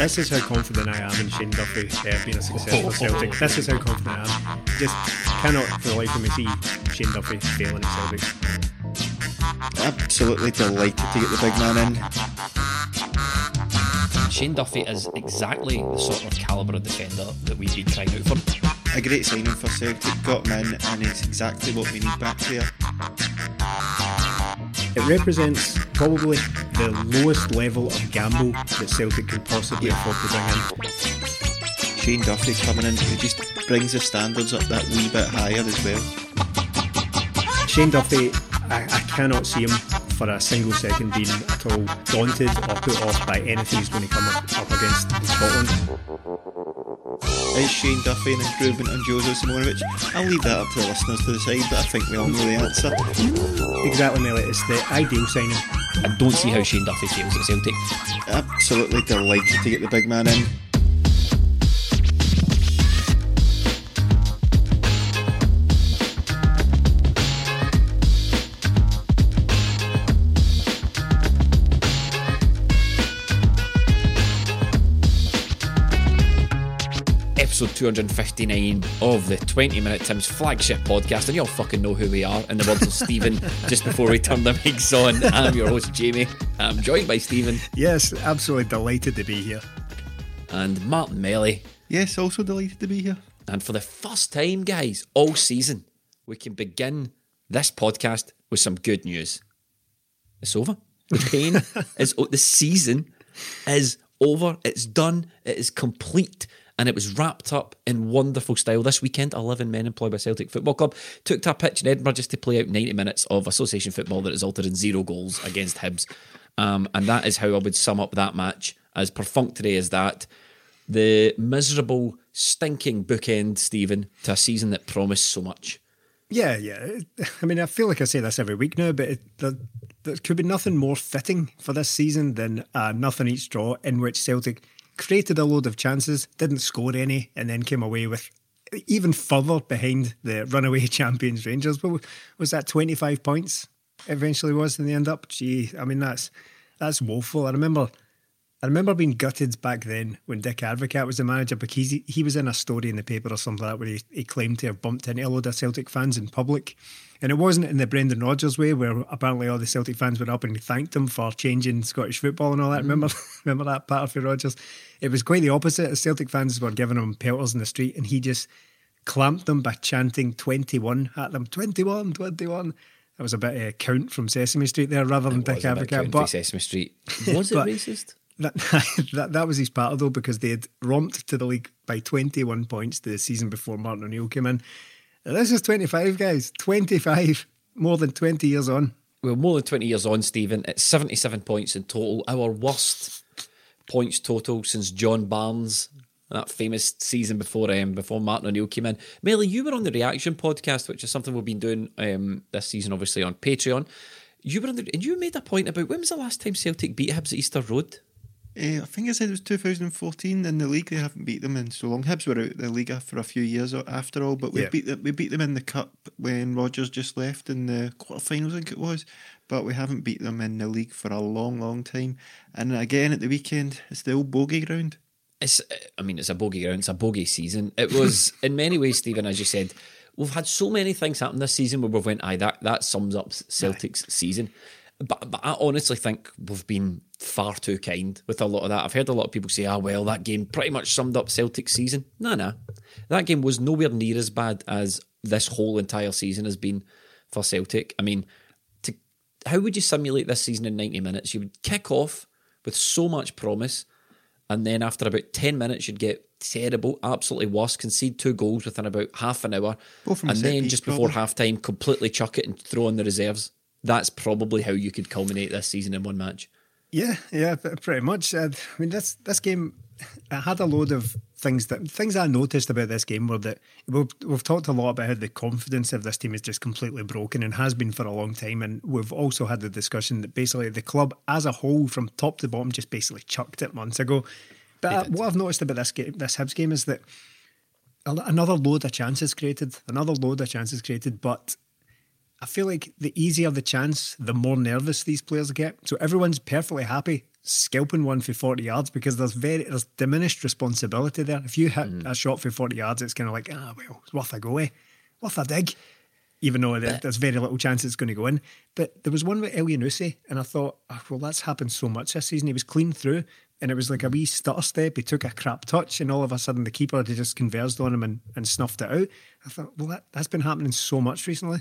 This is how confident I am in Shane Duffy uh, being a success for Celtic. This is how confident I am. Just cannot for the life of me see Shane Duffy failing at Celtic. Absolutely delighted to get the big man in. Shane Duffy is exactly the sort of calibre of defender that we've been crying out for. A great signing for Celtic, got him in, and it's exactly what we need back there. It represents probably the lowest level of gamble that Celtic can possibly afford to bring in. Shane Duffy coming in, who just brings the standards up that wee bit higher as well. Shane Duffy, I, I cannot see him for a single second being at all daunted or put off by anything he's going to come up, up against Scotland. Is Shane Duffy an improvement on Jozo Simunovic? I'll leave that up to the listeners to decide, but I think we all know the answer. Exactly, Melly. It's the ideal signing. I don't see how Shane Duffy fails at Celtic. Absolutely delighted to get the big man in. 259 of the 20 Minute Tim's flagship podcast, and you all fucking know who we are. In the words of Stephen, just before we turn the mics on, I'm your host, Jamie. I'm joined by Stephen Yes, absolutely delighted to be here. and Martin Melly. Yes, also delighted to be here. And for the first time, guys, all season, we can begin this podcast with some good news. It's over. The pain is o- the season is over. It's done. It is complete. And it was wrapped up in wonderful style. This weekend, 11 men employed by Celtic Football Club took to a pitch in Edinburgh just to play out 90 minutes of association football that resulted in zero goals against Hibs. Um, and that is how I would sum up that match. As perfunctory as that, the miserable, stinking bookend, Stephen, to a season that promised so much. Yeah, yeah. I mean, I feel like I say this every week now, but it, there, there could be nothing more fitting for this season than a nothing each draw in which Celtic created a load of chances, didn't score any, and then came away with even further behind the runaway champions Rangers. But was that twenty five points? Eventually was in the end up. Gee, I mean that's that's woeful. I remember. I remember being gutted back then when Dick Advocaat was the manager because he, he was in a story in the paper or something like that where he, he claimed to have bumped into a load of Celtic fans in public. And it wasn't in the Brendan Rodgers way where apparently all the Celtic fans went up and thanked him for changing Scottish football and all that. Mm. Remember remember that part for Rodgers? It was quite the opposite. The Celtic fans were giving him pelters in the street and he just clamped them by chanting 21 at them. 21, 21. That was a bit of a count from Sesame Street there rather than It Dick was a bit Advocaat. country But Sesame Street. Was it racist? that, that that was his part though because they had romped to the league by 21 points the season before Martin O'Neill came in. This is 25 guys, 25, more than 20 years on. Well, more than 20 years on, Stephen. It's 77 points in total. Our worst points total since John Barnes, that famous season before um, before Martin O'Neill came in. Melly, you were on the Reaction podcast, which is something we've been doing um, this season, obviously, on Patreon. You were on the, and you made a point about when was the last time Celtic beat Hibs at Easter Road? Uh, I think I said it was 2014 in the league. They haven't beat them in so long. Hibs were out of the league for a few years after all, but we Yeah. beat them, we beat them in the cup when Rodgers just left in the quarterfinals, I think it was. But we haven't beat them in the league for a long, long time. And again at the weekend, it's the old bogey ground. It's, I mean, it's a bogey ground. It's a bogey season. It was, in many ways, Stephen, as you said, we've had so many things happen this season where we've went, aye, that, that sums up Celtic's season. But, but I honestly think we've been far too kind with a lot of that. I've heard a lot of people say, ah, well, that game pretty much summed up Celtic's season. No, no. That game was nowhere near as bad as this whole entire season has been for Celtic. I mean, to how would you simulate this season in 90 minutes? You would kick off with so much promise, and then after about 10 minutes, you'd get terrible, absolutely worse, concede two goals within about half an hour, and then just before half time, completely chuck it and throw in the reserves. That's probably how you could culminate this season in one match. Yeah, yeah, pretty much. Uh, I mean, this this game, I had a load of things that things I noticed about this game were that we've, we've talked a lot about how the confidence of this team is just completely broken and has been for a long time. And we've also had the discussion that basically the club as a whole, from top to bottom, just basically chucked it months ago. But uh, what I've noticed about this game, this Hibs game, is that another load of chances created, another load of chances created, but I feel like the easier the chance, the more nervous these players get. So everyone's perfectly happy scalping one for 40 yards because there's very there's diminished responsibility there. If you hit a shot for 40 yards, it's kind of like, ah, well, it's worth a go, eh? Worth a dig. Even though there- there's very little chance it's going to go in. But there was one with Elyounoussi, and I thought, oh, well, that's happened so much this season. He was clean through, and it was like a wee stutter step. He took a crap touch, and all of a sudden the keeper had just converged on him and, and snuffed it out. I thought, well, that, that's been happening so much recently.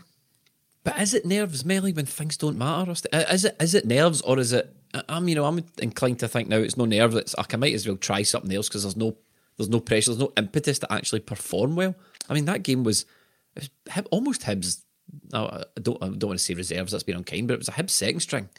But is it nerves, Melly, when things don't matter? Is it is it nerves or is it? I'm you know I'm inclined to think now it's no nerves. It's like I might as well try something else because there's no there's no pressure, there's no impetus to actually perform well. I mean that game was, was almost Hibs. I don't I don't want to say reserves. That's been unkind, but it was a Hibs second string.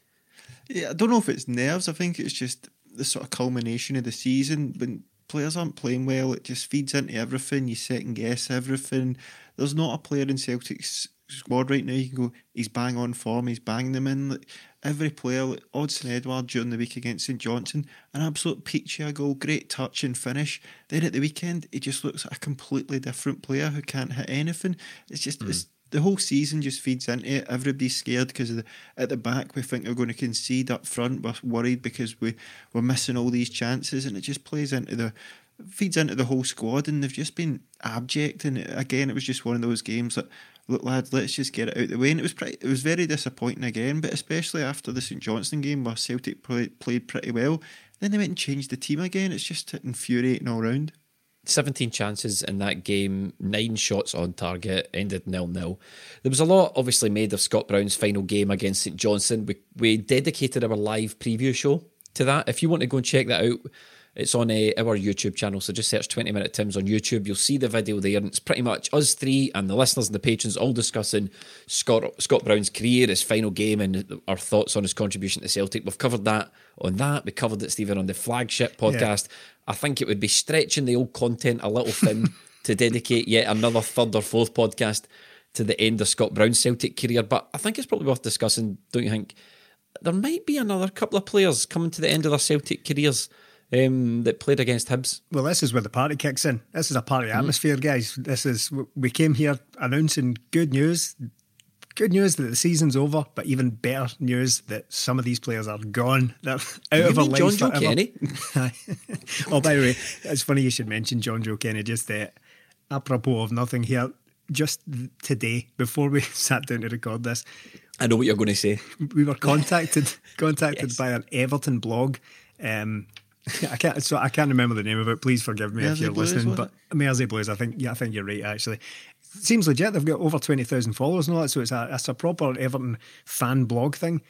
Yeah, I don't know if it's nerves. I think it's just the sort of culmination of the season. When players aren't playing well, it just feeds into everything. You second guess everything. There's not a player in Celtic's squad right now you can go, he's bang on form, he's banging them in. Like, every player, like Odsonne Edouard during the week against St Johnstone, an absolute peachy a goal, great touch and finish. Then at the weekend, he just looks like a completely different player who can't hit anything. It's just, it's, hmm. the whole season just feeds into it. Everybody's scared because at the back we think we're going to concede. Up front we're worried because we we're missing all these chances, and it just plays into the feeds into the whole squad. And they've just been abject. And again, it was just one of those games that look, lads, let's just get it out the way. And it was pretty, it was very disappointing again, but especially after the St Johnstone game where Celtic played, played pretty well. Then they went and changed the team again. It's just infuriating all round. 17 chances in that game, nine shots on target, ended nil nil. There was a lot obviously made of Scott Brown's final game against St Johnstone. We, we dedicated our live preview show to that. If you want to go and check that out, it's on uh, our YouTube channel. So just search 20 Minute Tims on YouTube. You'll see the video there. And it's pretty much us three and the listeners and the patrons all discussing Scott, Scott Brown's career, his final game, and our thoughts on his contribution to Celtic. We've covered that on that. We covered it, Stephen, on the flagship podcast. I think it would be stretching the old content a little thin to dedicate yet another third or fourth podcast to the end of Scott Brown's Celtic career. But I think it's probably worth discussing, don't you think? There might be another couple of players coming to the end of their Celtic careers um, that played against Hibs. Well, this is where the party kicks in. This is a party atmosphere, guys. This is we came here announcing good news. Good news that the season's over, but even better news that some of these players are gone. They're out of our mean lives Jonjoe. Kenny? oh, by the way, it's funny you should mention Jonjoe Kenny. Just uh, apropos of nothing here, just today before we sat down to record this, I know what you're going to say. we were contacted contacted Yes. by an Everton blog. Um, I can't so I can't remember the name of it. Please forgive me if you're Blues, listening. But Mersey Blues, I think yeah, I think you're right. Actually, seems legit. They've got over twenty thousand followers and all that, so it's a it's a proper Everton fan blog thing.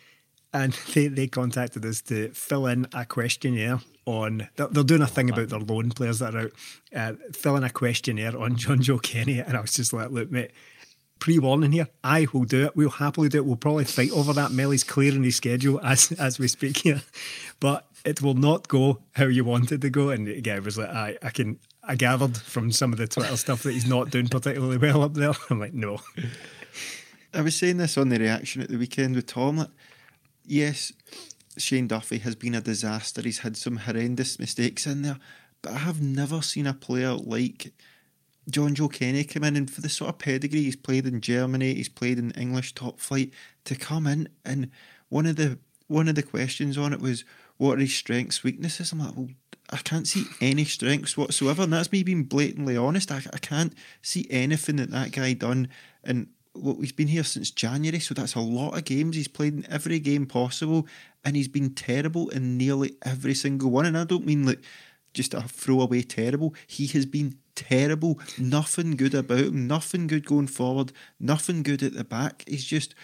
And they, they contacted us to fill in a questionnaire on. They're, they're doing a thing about their loan players that are out. Uh, fill in a questionnaire on Jonjoe Kenny, and I was just like, look, mate pre-warning here. I will do it. We'll happily do it. We'll probably fight over that. Melly's clearing his schedule as as we speak here, but it will not go how you want it to go. And again, it was like I I can I gathered from some of the Twitter stuff that he's not doing particularly well up there. I'm like, no, I was saying this on the reaction at the weekend with Tom. Yes, Shane Duffy has been a disaster. He's had some horrendous mistakes in there, but I have never seen a player like Jonjoe Kenny come in and for the sort of pedigree he's played in Germany, he's played in English top flight to come in and one of the one of the questions on it was what are his strengths, weaknesses? I'm like, well, I can't see any strengths whatsoever, and that's me being blatantly honest. I, I can't see anything that that guy done, and look, he's been here since January, so that's a lot of games. He's played in every game possible, and he's been terrible in nearly every single one. And I don't mean like just a throwaway terrible. He has been terrible. Nothing good about him. Nothing good going forward. Nothing good at the back. He's just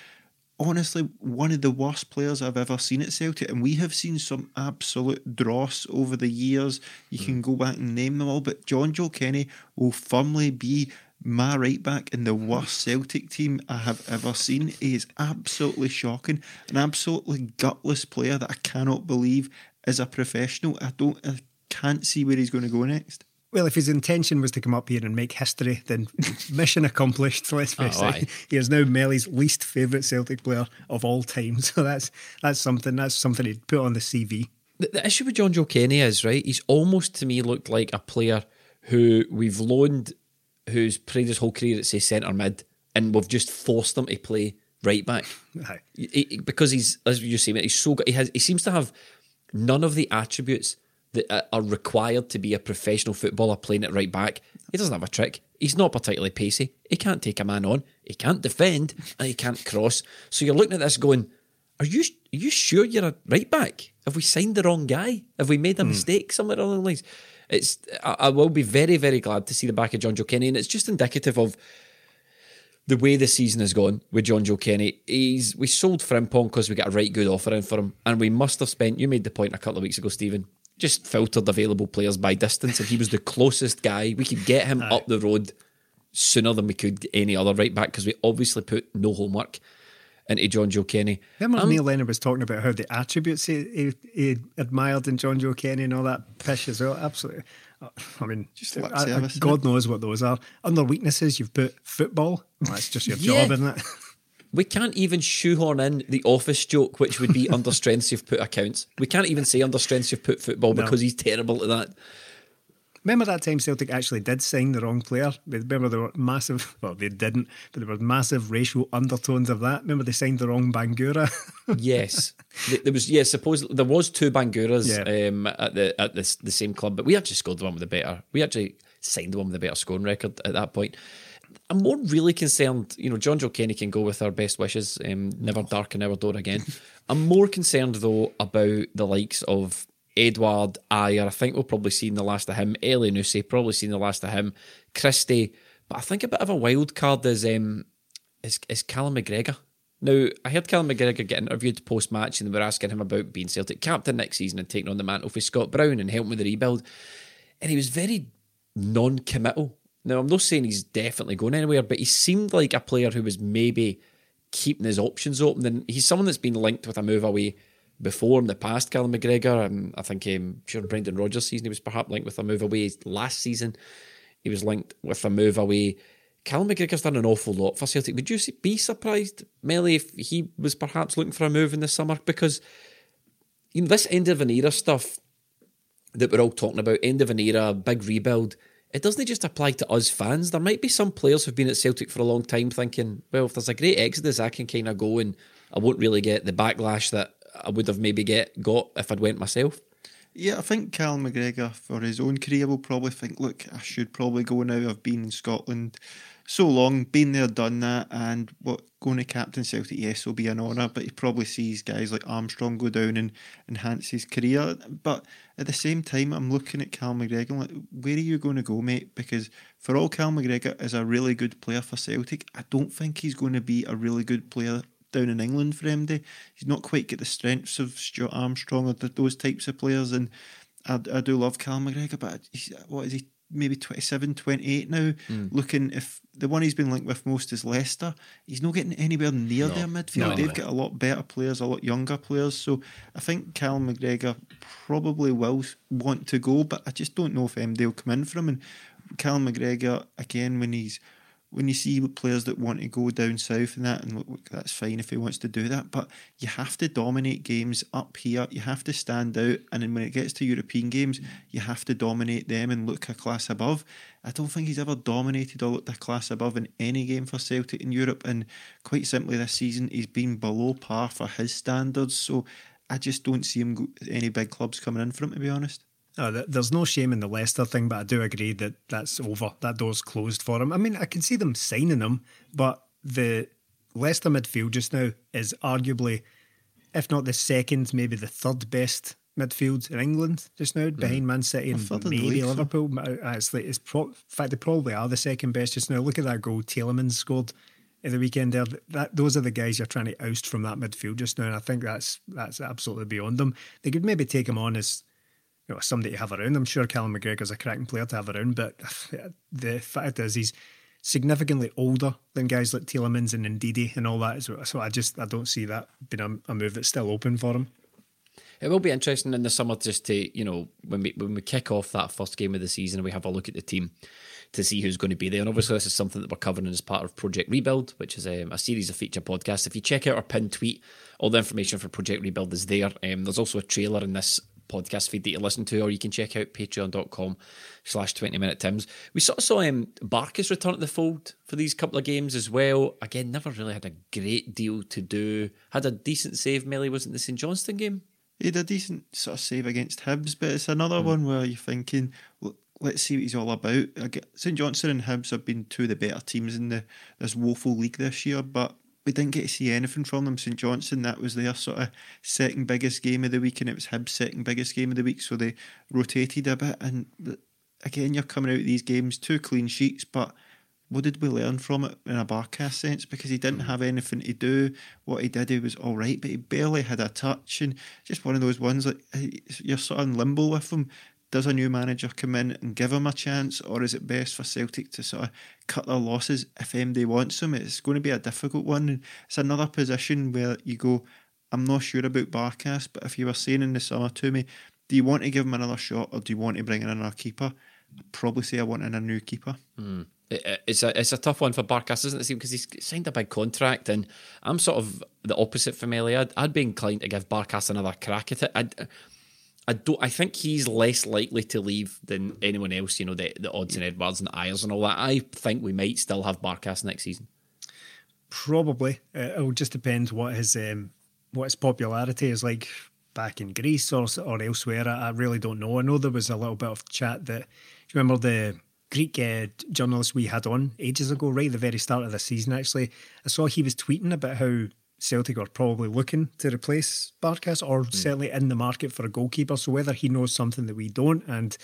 honestly one of the worst players I've ever seen at Celtic. And we have seen some absolute dross over the years. You can mm. go back and name them all, but Jonjoe Kenny will firmly be my right back in the worst Celtic team I have ever seen. He is absolutely shocking, an absolutely gutless player that I cannot believe is a professional. I don't, I can't see where he's going to go next. Well, if his intention was to come up here and make history, then mission accomplished. Let's oh, face Oh, it. aye. He is now Melly's least favourite Celtic player of all time. So that's that's something. That's something he'd put on the CV. The, the issue with John Joe Kenny is right. He's almost to me looked like a player who we've loaned, who's played his whole career at say centre mid, and we've just forced him to play right back He- he- because he's as you say, he's so good. He has he seems to have none of the attributes that are required to be a professional footballer playing at right back. He doesn't have a trick. He's not particularly pacey. He can't take a man on. He can't defend, and he can't cross. So you're looking at this going, "Are you are you sure you're a right back? Have we signed the wrong guy? Have we made a hmm. mistake somewhere along the lines?" It's. I, I will be very very glad to see the back of Jonjoe Kenny, and it's just indicative of the way the season has gone with Jonjoe Kenny, he's we sold Frimpong because we got a right good offer in for him, and we must have spent. You made the point a couple of weeks ago, Stephen. Just filtered available players by distance, and he was the closest guy we could get him up the road sooner than we could any other right back because we obviously put no homework into Jonjoe Kenny. Remember Um, Neil Lennon was talking about how the attributes he, he, he admired in Jonjoe Kenny and all that pish as well. Absolutely. Uh, I mean, Just I- I- service, God knows what those are. Under weaknesses, you've put football. Well, that's just your job, isn't it? We can't even shoehorn in the office joke, which would be under strengths you've put accounts. We can't even say under strengths you've put football No. because he's terrible at that. Remember that time Celtic actually did sign the wrong player? Remember there were massive, well, they didn't, but there were massive racial undertones of that. Remember they signed the wrong Bangura? Yes, there was. Yes, supposedly there was two Banguras Yeah. um, at the at the, the same club, but we actually scored the one with the better. We actually signed the one with the better scoring record at that point. I'm more really concerned. You know, Jonjoe Kenny can go with our best wishes. Um, never darken our door again. I'm more concerned though about the likes of Edouard Ajer. I think we'll probably seen the last of him. Elyounoussi, probably seen the last of him. Christie, but I think a bit of a wild card is um, is, is Callum McGregor. Now, I heard Callum McGregor get interviewed post match and they were asking him about being Celtic captain next season and taking on the mantle for Scott Brown and helping with the rebuild. And he was very non committal. Now, I'm not saying he's definitely going anywhere, but he seemed like a player who was maybe keeping his options open. And he's someone that's been linked with a move away before in the past, Callum McGregor. Um, I think, um, sure, Brendan Rodgers' season, he was perhaps linked with a move away. Last season, he was linked with a move away. Callum McGregor's done an awful lot for Celtic. Would you be surprised, Melly, if he was perhaps looking for a move in the summer? Because you know, this end of an era stuff that we're all talking about, end of an era, big rebuild, it doesn't just apply to us fans. There might be some players who've been at Celtic for a long time thinking, well, if there's a great exodus, I can kind of go and I won't really get the backlash that I would have maybe get got if I'd went myself. Yeah, I think Cal McGregor, for his own career, will probably think, look, I should probably go now. I've been in Scotland so long, been there, done that, and what going to captain Celtic, yes, will be an honour, but he probably sees guys like Armstrong go down and enhance his career. But at the same time, I'm looking at Cal McGregor, like, where are you going to go, mate? Because for all Cal McGregor is a really good player for Celtic, I don't think he's going to be a really good player down in England for MD. He's not quite got the strengths of Stuart Armstrong or th- those types of players. And I, I do love Callum McGregor, but he's, what is he? Maybe 27, 28 now. Hmm. Looking if the one he's been linked with most is Leicester, he's not getting anywhere near their midfield. no, They've no. got a lot better players, a lot younger players. So I think Callum McGregor probably will want to go, but I just don't know if MD will come in for him. And Callum McGregor, again, when he's when you see players that want to go down south and that, and look, look, that's fine if he wants to do that, but you have to dominate games up here. You have to stand out, and then when it gets to European games, you have to dominate them and look a class above. I don't think he's ever dominated or looked a class above in any game for Celtic in Europe, and quite simply this season he's been below par for his standards. So I just don't see him go, any big clubs coming in for him, to be honest. Oh, there's no shame in the Leicester thing, but I do agree that that's over. That door's closed for him. I mean, I can see them signing him, but the Leicester midfield just now is arguably, if not the second, maybe the third best midfield in England just now, behind Man City and third in the maybe league, Liverpool. Uh, It's like it's pro- in fact they probably are the second best just now. Look at that goal Tielemans scored at the weekend there. That those are the guys you're trying to oust from that midfield just now, and I think that's that's absolutely beyond them. They could maybe take him on as you know, somebody to have around. I'm sure Callum McGregor's a cracking player to have around, but the fact is he's significantly older than guys like Tielemans and Ndidi and all that. So, so I just I don't see that being a, a move that's still open for him. It will be interesting in the summer just to, you know, when we when we kick off that first game of the season and we have a look at the team to see who's going to be there. And obviously, this is something that we're covering as part of Project Rebuild, which is um, a series of feature podcasts. If you check out our pinned tweet, all the information for Project Rebuild is there. Um, there's also a trailer in this podcast feed that you listen to, or you can check out patreon.com slash 20 minute Tims. We sort of saw um, Barkas return to the fold for these couple of games as well. Again, never really had a great deal to do. Had a decent save, Melly, wasn't the St Johnstone game? He had a decent sort of save against Hibs, but it's another one where you're thinking, "Look, let's see what he's all about. St Johnstone and Hibs have been two of the better teams in the this woeful league this year, but we didn't get to see anything from them. St Johnstone, that was their sort of second biggest game of the week, and it was Hibs' second biggest game of the week, so they rotated a bit. And again, you're coming out of these games, two clean sheets, but what did we learn from it in a Barkas sense? Because he didn't hmm. have anything to do. What he did, he was all right, but he barely had a touch. And just one of those ones like uh, you're sort of in limbo with him. Does a new manager come in and give him a chance, or is it best for Celtic to sort of cut their losses if MD wants him? It's going to be a difficult one. It's another position where you go, I'm not sure about Barkas, but if you were saying in the summer to me, do you want to give him another shot or do you want to bring in another keeper? I'd probably say I want in a new keeper. Hmm. it- it's a it's a tough one for Barkas, isn't it? Because he's signed a big contract, and I'm sort of the opposite from Ellie. I'd, I'd be inclined to give Barkas another crack at it. I, I don't. I think he's less likely to leave than anyone else. You know, the the odds and Edouards and Ajers and all that. I think we might still have Barkas next season. Probably. Uh, it'll just depend what his um, what his popularity is like back in Greece or or elsewhere. I, I really don't know. I know there was a little bit of chat that. Do you remember the Greek uh, journalist we had on ages ago, right at the very start of the season? Actually, I saw he was tweeting about how Celtic are probably looking to replace Barkas or hmm. certainly in the market for a goalkeeper. So whether he knows something that we don't and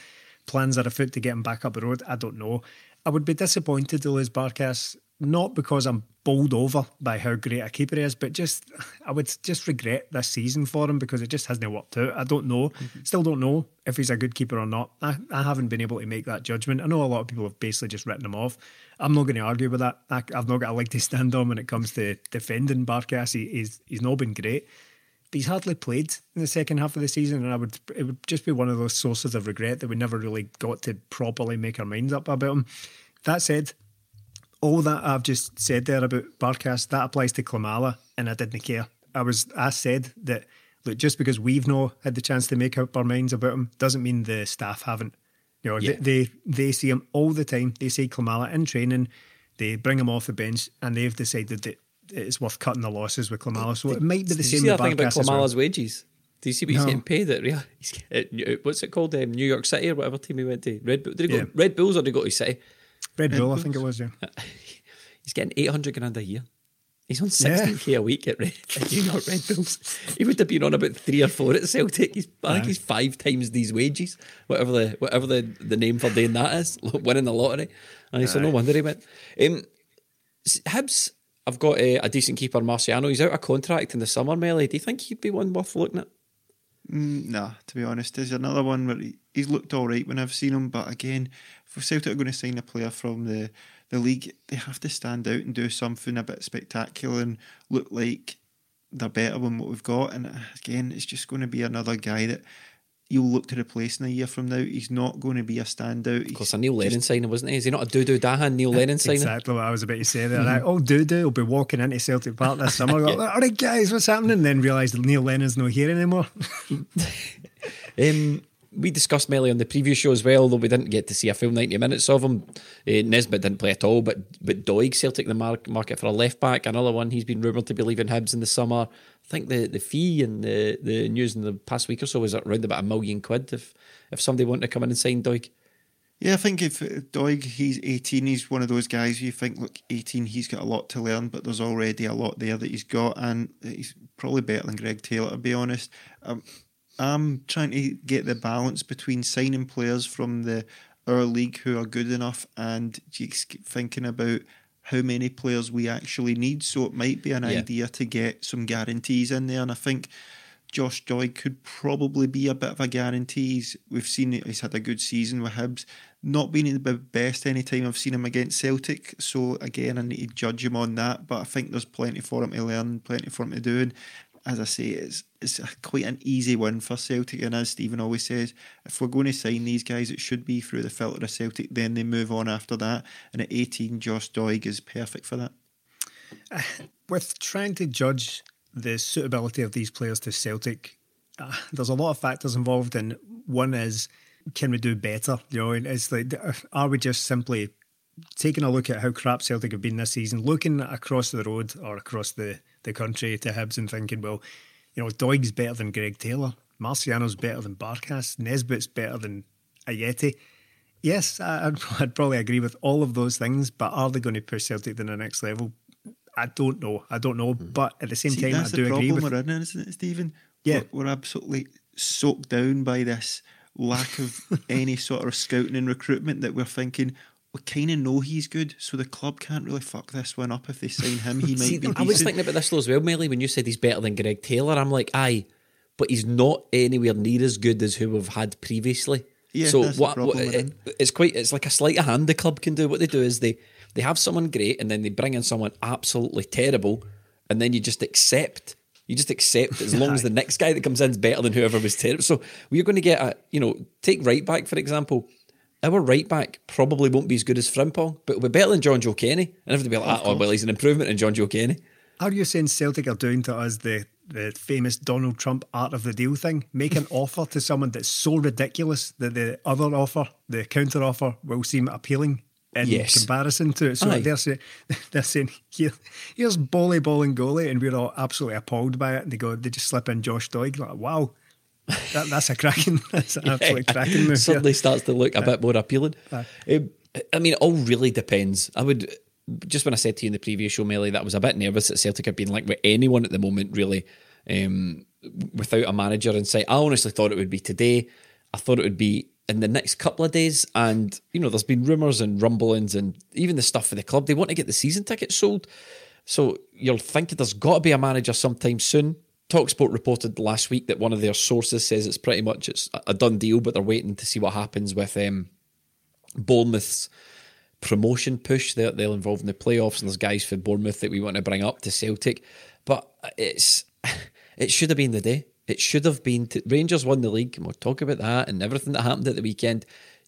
plans are afoot to get him back up the road, I don't know. I would be disappointed to lose Barkas, not because I'm bowled over by how great a keeper he is, but just I would just regret this season for him because it just hasn't worked out. I don't know, mm-hmm. still don't know if he's a good keeper or not. I, I haven't been able to make that judgment. I know a lot of people have basically just written him off. I'm not going to argue with that. I, I've not got a leg to stand on when it comes to defending Barkas. He, he's he's not been great but he's hardly played in the second half of the season, and I would it would just be one of those sources of regret that we never really got to properly make our minds up about him. That said, all that I've just said there about Barkas that applies to Klimala, and I didn't care. I was I said that look, just because we've not had the chance to make up our minds about him doesn't mean the staff haven't. You know, Yeah. they, they they see him all the time. They see Klimala in training. They bring him off the bench, and they've decided that it's worth cutting the losses with Klimala. So it might be the Did you same see with that thing about Barkas as well. Wages? Do you see what he's No. getting paid at Real? New- what's it called? Um, New York City or whatever team he went to? Red Bull. Did he Yeah. go Red Bulls or did he go to City? Red Bull, I think it was. Yeah. He's getting 800 grand a year. He's on 16k a week at, Red, at New York Red Bulls. He would have been on about three or four at Celtic. He's, I think he's five times these wages, whatever the whatever the, the name for doing that is, winning the lottery. And so no wonder he went. Um, Hibs, I've got a, a decent keeper, Marciano. He's out of contract in the summer, Melly. Do you think he'd be one worth looking at? Mm, nah, to be honest, there's another one where he, he's looked all right when I've seen him, but again, if Celtic are going to sign a player from the, the league, they have to stand out and do something a bit spectacular and look like they're better than what we've got. And uh, again, it's just going to be another guy that you'll look to replace in a year from now. He's not going to be a standout. Of course, a Neil Lennon signing, wasn't he? Is he not a Dudu Dahan Neil Lennon signing? Exactly what I was about to say there. Right? Oh, Dudu will be walking into Celtic Park this summer. Go, All right, guys, what's happening? And then realise that Neil Lennon's not here anymore. Um, we discussed Melly on the previous show as well, though we didn't get to see a full 90 minutes of him. Uh, Nisbet didn't play at all, but but Doig, Celtic the mar- market for a left back, another one. He's been rumoured to be leaving Hibs in the summer. I think the, the fee and the, the news in the past week or so was around about a million quid if, if somebody wanted to come in and sign Doig. Yeah, I think if Doig, he's 18, he's one of those guys you think, look, 18, he's got a lot to learn, but there's already a lot there that he's got, and he's probably better than Greg Taylor, to be honest. Um, I'm trying to get the balance between signing players from the our league who are good enough and just thinking about how many players we actually need. So it might be an Yeah. idea to get some guarantees in there, and I think Josh Doig could probably be a bit of a guarantee. We've seen he's had a good season with Hibs. Not been the best any time I've seen him against Celtic. So again, I need to judge him on that. But I think there's plenty for him to learn, plenty for him to do. And as I say, it's it's quite an easy win for Celtic. And as Stephen always says, if we're going to sign these guys, it should be through the filter of Celtic. Then they move on after that. And at 18, Josh Doig is perfect for that. with trying to judge the suitability of these players to Celtic, uh, there's a lot of factors involved, and one is can we do better? You know, it's like are we just simply taking a look at how crap Celtic have been this season, looking across the road or across the, the country to Hibs and thinking, well, you know, Doig's better than Greg Taylor, Marciano's better than Barkas, Nisbet's better than Ajeti. Yes, I'd, I'd probably agree with all of those things, but are they going to push Celtic to the next level? I don't know. I don't know. Hmm. But at the same See, time, I that's do the agree problem with we're in, isn't it, Stephen? Yeah. We're, we're absolutely soaked down by this lack of any sort of scouting and recruitment that we're thinking, we kind of know he's good, so the club can't really fuck this one up if they sign him. He might See, be I decent. was thinking about this though as well, Melly, when you said he's better than Greg Taylor. I'm like, aye, but he's not anywhere near as good as who we've had previously. Yeah, so what, what it, it's quite it's like a sleight of hand the club can do. What they do is they they have someone great and then they bring in someone absolutely terrible, and then you just accept. You just accept as long as the next guy that comes in is better than whoever was terrible. So we're going to get a you know take right back for example. Our right back probably won't be as good as Frimpong, but it'll be better than Jonjoe Kenny. And everybody will be like, ah, oh, well, he's an improvement in Jonjoe Kenny. Are you saying Celtic are doing to us the, the famous Donald Trump art of the deal thing? Make an offer to someone that's so ridiculous that the other offer, the counter offer, will seem appealing in Yes. comparison to it. So Aye. they're saying, they're saying Here, here's Boli Bolingoli, and we're all absolutely appalled by it. And they go, they just slip in Josh Doig. Like, wow, that, that's a cracking, that's an absolute cracking move. suddenly yeah. starts to look a bit more appealing. Um, I mean, it all really depends. I would just when I said to you in the previous show, Melly, that I was a bit nervous that Celtic had been like with anyone at the moment, really, um, without a manager in sight. I honestly thought it would be today. I thought it would be in the next couple of days. And, you know, there's been rumours and rumblings and even the stuff for the club. They want to get the season tickets sold. So you're thinking there's got to be a manager sometime soon. Talksport reported last week that one of their sources says it's pretty much it's a done deal, but they're waiting to see what happens with um, Bournemouth's promotion push. They're, they're involved in the playoffs, and there's guys for Bournemouth that we want to bring up to Celtic. But it's it should have been the day. It should have been. Rangers won the league, and we'll talk about that and everything that happened at the weekend.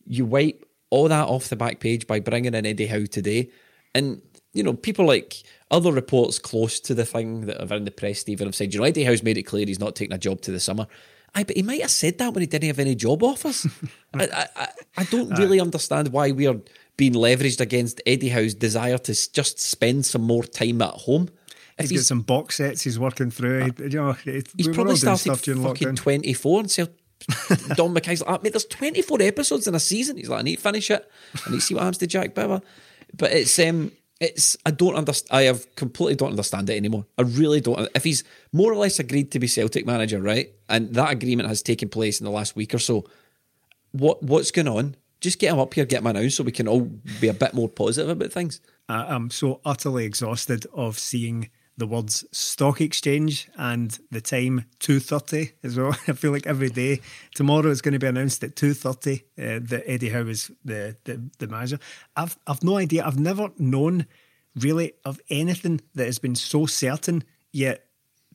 You wipe all that off the back page by bringing in Eddie Howe today, and you know people like other reports close to the thing that are in the press. Stephen have said, you know, Eddie Howe's made it clear he's not taking a job to the summer. I but he might have said that when he didn't have any job offers. I, I, I, don't really understand why we are being leveraged against Eddie Howe's desire to just spend some more time at home. If He's got some box sets he's working through. He- you know, He's we probably started fucking lockdown. 24 and said, Don McKay's like, "Ah, mate, there's 24 episodes in a season. He's like, I need to finish it. I need to see what happens to Jack Bauer. But it's, um, it's, I don't understand. I have completely don't understand it anymore. I really don't. If he's more or less agreed to be Celtic manager, right? And that agreement has taken place in the last week or so, what what's going on? Just get him up here, get him announced so we can all be a bit more positive about things. I'm so utterly exhausted of seeing the words stock exchange and the time 2.30 as well. I feel like every day. Tomorrow it's going to be announced at 2.30 uh, that Eddie Howe is the, the, the manager. I've, I've no idea. I've never known really of anything that has been so certain yet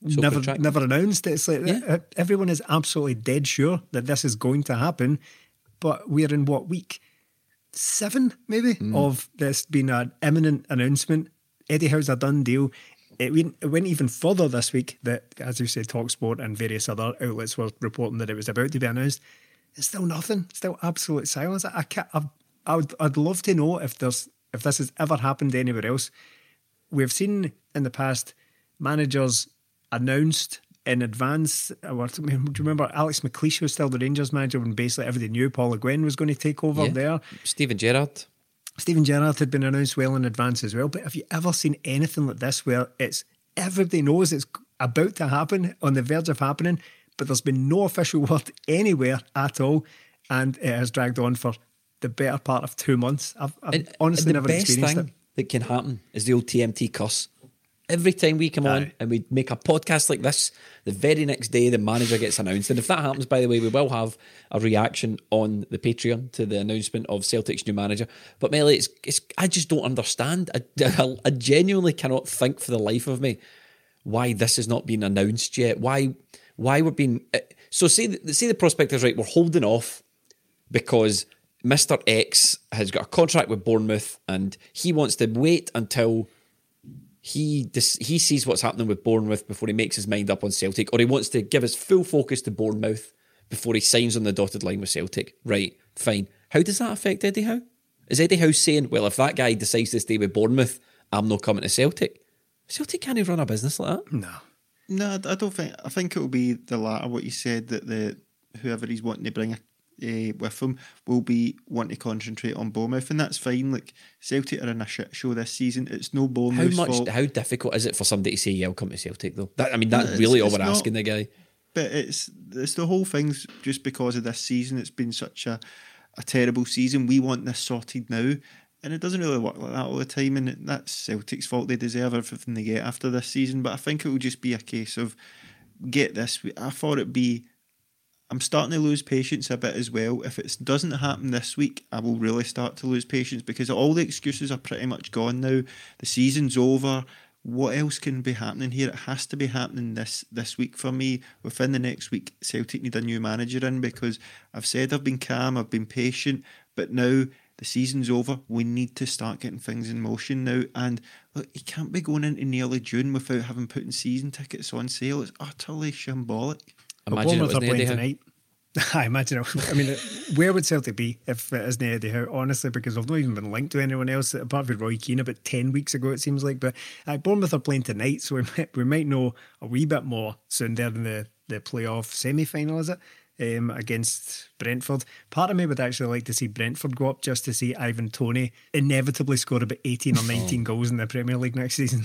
So never contracted. never announced. It's like Yeah. uh, everyone is absolutely dead sure that this is going to happen. But we're in what week? seven, maybe, Mm. of this being an imminent announcement. Eddie Howe's a done deal. It went, it went even further this week that, as you say, Talksport and various other outlets were reporting that it was about to be announced. It's still nothing. Still absolute silence. I can't. I, I would. I'd love to know if there's if this has ever happened anywhere else. We've seen in the past managers announced in advance. uh, Do you remember Alex McLeish was still the Rangers manager when basically everybody knew Paul Le Guen was going to take over Yeah. there. Steven Gerrard. Steven Gerrard had been announced well in advance as well. But have you ever seen anything like this where it's everybody knows it's about to happen, on the verge of happening, but there's been no official word anywhere at all, and it has dragged on for the better part of two months. I've, I've And- uh, honestly and the never best experienced thing that can happen is the old TMT cuss. Every time we come on and we make a podcast like this, the very next day the manager gets announced. And if that happens, by the way, we will have a reaction on the Patreon to the announcement of Celtic's new manager. But Melly, it's, it's I just don't understand. I, I, I genuinely cannot think for the life of me why this has not been announced yet. Why why we're being uh, so say the, say the prospect is right. We're holding off because Mr. X has got a contract with Bournemouth and he wants to wait until he dis- he sees what's happening with Bournemouth before he makes his mind up on Celtic, or he wants to give his full focus to Bournemouth before he signs on the dotted line with Celtic. Right, fine. How does that affect Eddie Howe? Is Eddie Howe saying, well, if that guy decides to stay with Bournemouth, I'm not coming to Celtic? Celtic can't run a business like that. No. No, I don't think. I think it will be the latter. What you said that the whoever he's wanting to bring uh, with him will be wanting to concentrate on Bournemouth, and that's fine. Like Celtic are in a shit show this season. It's no Bournemouth. How much? fault. How difficult is it for somebody to say, "Yeah, I'll come to Celtic"? Though, that, I mean, that's it's- really all we're not- asking the guy. but it's it's the whole thing's just because of this season. It's been such a a terrible season. We want this sorted now, and it doesn't really work like that all the time. And that's Celtic's fault. They deserve everything they get after this season. But I think it will just be a case of get this. I thought it'd be. I'm starting to lose patience a bit as well. If it doesn't happen this week, I will really start to lose patience because all the excuses are pretty much gone now. The season's over. What else can be happening here? It has to be happening this this week for me. Within the next week, Celtic need a new manager in because I've said I've been calm, I've been patient, but now the season's over. We need to start getting things in motion now. And look, you can't be going into nearly June without having putting season tickets on sale. It's utterly shambolic. Imagine it Bournemouth was are playing tonight. I imagine. it- I mean, where would Celtic be if it isn't Eddie Howe? Honestly, because they've not even been linked to anyone else apart from Roy Keane about ten weeks ago. It seems like, but uh, Bournemouth are playing tonight, so we might, we might know a wee bit more soon. There in the the playoff semi final, is it? Um, against Brentford. Part of me would actually like to see Brentford go up just to see Ivan Toney inevitably score about 18 or 19 goals in the Premier League next season.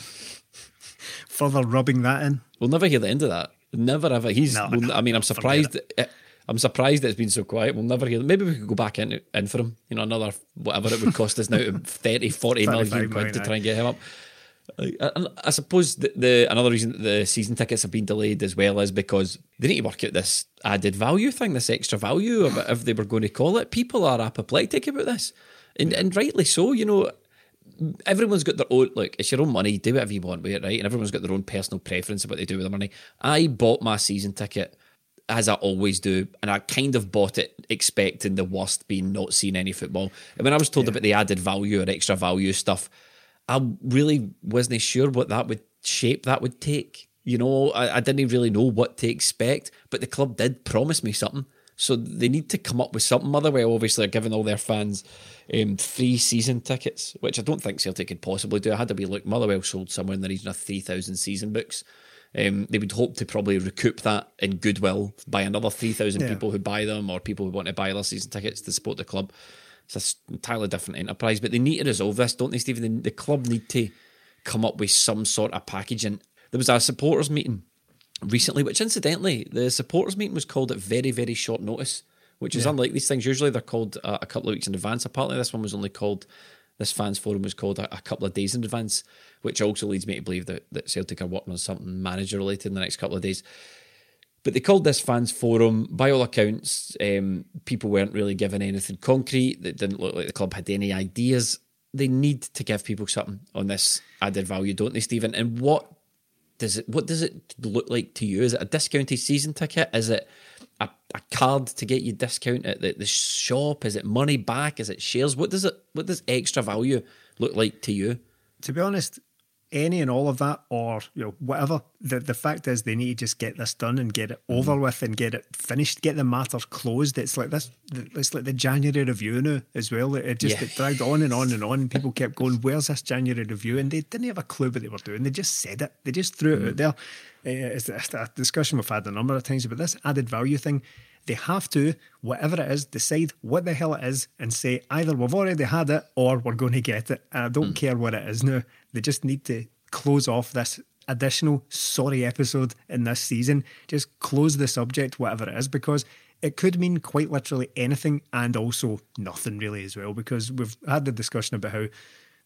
Further rubbing that in. We'll never hear the end of that. Never ever. He's. No, I mean, I'm surprised. That, eh, I'm surprised that it's been so quiet. We'll never hear. Maybe we could go back in, in for him. You know, another whatever it would cost us now, 30, 40 million 35 quid to try and get him up. I, I, suppose the, the another reason that the season tickets have been delayed as well is because they need to work out this added value thing, this extra value, of if they were going to call it. People are apoplectic about this, and, and rightly so. You know, everyone's got their own like it's your own money do whatever you want with it right? And everyone's got their own personal preference of what they do with their money. I bought my season ticket as i always do and i kind of bought it expecting the worst being not seeing any football. And when i was told about the added value or extra value stuff i really wasn't sure what that would shape that would take. You know i, I didn't really know what to expect but the club did promise me something. So they need to come up with something. Motherwell obviously they're giving all their fans um, free season tickets, which I don't think Celtic could possibly do. I had to be look, Motherwell sold somewhere in the region of 3,000 season books. Um, they would hope to probably recoup that in goodwill by another 3,000 Yeah. people who buy them or people who want to buy their season tickets to support the club. It's an entirely different enterprise, but they need to resolve this, don't they, Stephen? The, the club need to come up with some sort of packaging. There was a supporters meeting recently, which incidentally, the supporters meeting was called at very, very short notice, which is unlike these things. Usually they're called uh, a couple of weeks in advance. Apparently, this one was only called, this fans forum was called a, a couple of days in advance, which also leads me to believe that, that Celtic are working on something manager related in the next couple of days. But they called this fans forum. By all accounts, um, people weren't really given anything concrete. It didn't look like the club had any ideas. They need to give people something on this added value, don't they, Stephen? And what does it what does it look like to you? Is it a discounted season ticket? Is it a, a card to get you discount at the, the shop? Is it money back? Is it shares? What does it what does extra value look like to you? to be honest, any and all of that, or you know whatever. The the fact is they need to just get this done and get it over Mm-hmm. with and get it finished, get the matter closed. It's like this. It's like the January review now as well. It just Yeah. it dragged on and on and on. People kept going, "Where's this January review?" And they didn't have a clue what they were doing. They just said it. They just threw it out there. Uh, it's, a discussion we've had a number of times about this added value thing. They have to, whatever it is, decide what the hell it is and say either we've already had it or we're going to get it. And I don't care what it is now. They just need to close off this additional sorry episode in this season. Just close the subject, whatever it is, because it could mean quite literally anything and also nothing really as well. Because we've had the discussion about how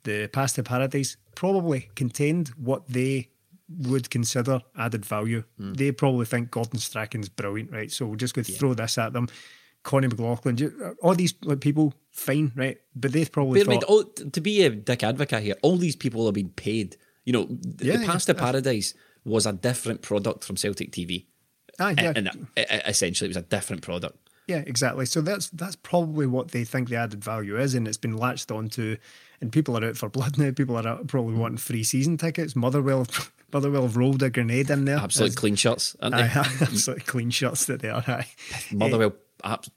the Path to Paradise probably contained what they would consider added value. Hmm. They probably think Gordon Strachan's brilliant, right? So we're just going to throw this at them. Connie McLaughlin, all these people, fine, right? But they've probably thought, mind, all, to be a dick advocate here, all these people have been paid. You know, the, Yeah, the yeah, Pass to yeah. Paradise was a different product from Celtic TV. ah, yeah, And, and essentially, it was a different product. Yeah, exactly. So that's that's probably what they think the added value is, and it's been latched onto. And people are out for blood now. People are out probably wanting free season tickets. Motherwell, Motherwell have rolled a grenade in there. Absolute clean shirts, aren't they? Aye, absolutely clean shots that they are. Aye. Motherwell,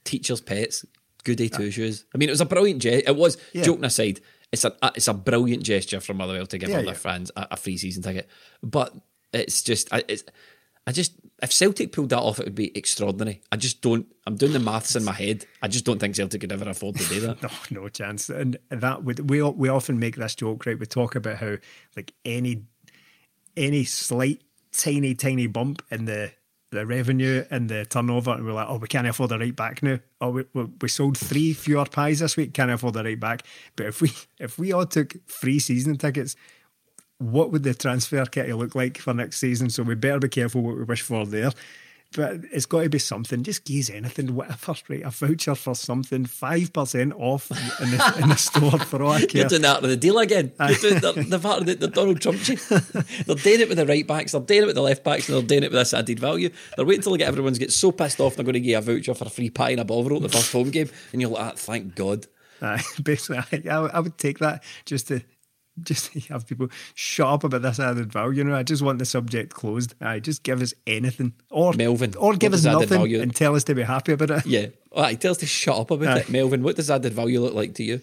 teachers' pets, goody two shoes. Ah. I mean, it was a brilliant gesture. It was, Yeah. joking aside, it's a it's a brilliant gesture from Motherwell to give Yeah, all their yeah. fans a, a free season ticket. But it's just, I, it's, I just, if Celtic pulled that off, it would be extraordinary. I just don't. I'm doing the maths in my head. I just don't think Celtic could ever afford to do that. No, no chance. And that would we we often make this joke, right? We talk about how like any any slight tiny tiny bump in the the revenue and the turnover, and we're like, oh, we can't afford the right back now. Oh, we, we, sold three fewer pies this week, can't afford the right back. But if we if we all took free season tickets, what would the transfer kitty look like for next season? So we better be careful what we wish for there. But it's got to be something. Just geese anything, whatever, right? A voucher for something, five percent off in the, in the store for all I care. You're doing that with the deal again. You're doing the, the, part of the, the Donald Trump. They're doing it with the right backs, they're doing it with the left backs, and they're doing it with this added value. They're waiting until they get everyone's get so pissed off they're going to give you a voucher for a free pie and a Bovril at the first home game, and you're like, ah, thank God. Aye, basically, I, I would take that just to just have people shut up about this added value. You know, I just want the subject closed. I just give us anything, or Melvin, or give us nothing value- and tell us to be happy about it. Yeah. All right, tell us to shut up about Aye. it. Melvin, what does added value look like to you?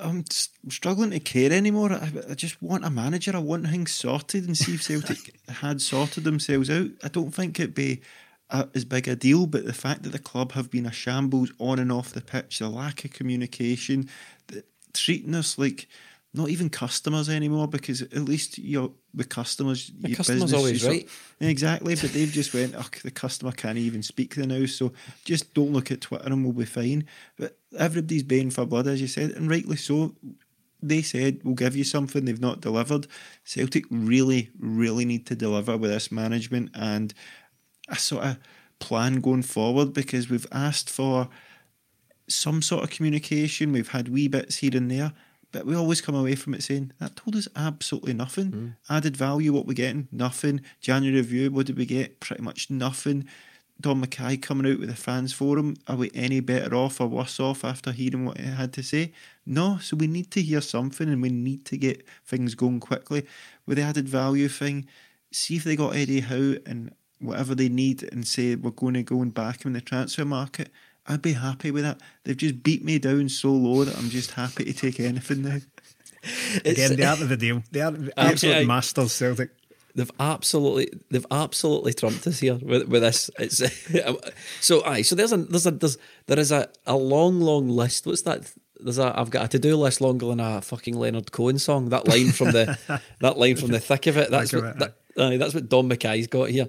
I'm struggling to care anymore. I, I just want a manager. I want things sorted and see if Celtic had sorted themselves out. I don't think it'd be a, as big a deal, but the fact that the club have been a shambles on and off the pitch, the lack of communication, the, treating us like not even customers anymore, because at least you're the customers. The your customer's business, always you sort- right. Exactly, but they've just went, oh, the customer can't even speak the now, so just don't look at Twitter and we'll be fine. But everybody's baying for blood, as you said, and rightly so. They said, we'll give you something, they've not delivered. Celtic really, really need to deliver with this management and a sort of plan going forward because we've asked for some sort of communication. We've had wee bits here and there, but we always come away from it saying that told us absolutely nothing. Hmm. Added value, what we getting? Nothing. January review, what did we get? Pretty much nothing. Dom McKay coming out with the fans forum. Are we any better off or worse off after hearing what he had to say? No. So we need to hear something and we need to get things going quickly. With the added value thing, see if they got Eddie Howe and whatever they need and say we're going to go and back him in the transfer market. I'd be happy with that. They've just beat me down so low that I'm just happy to take anything now. Again, the art of the deal. They are the absolute Aye. masters, Celtic. They've absolutely, they've absolutely trumped us here with, with this. It's so aye. So there's a there's a there's there is a, a long long list. What's that? There's a I've got a to do list longer than a fucking Leonard Cohen song. That line from the that line from the thick of it. That's Thick what of it, that, aye, that's what Dom McKay's got here.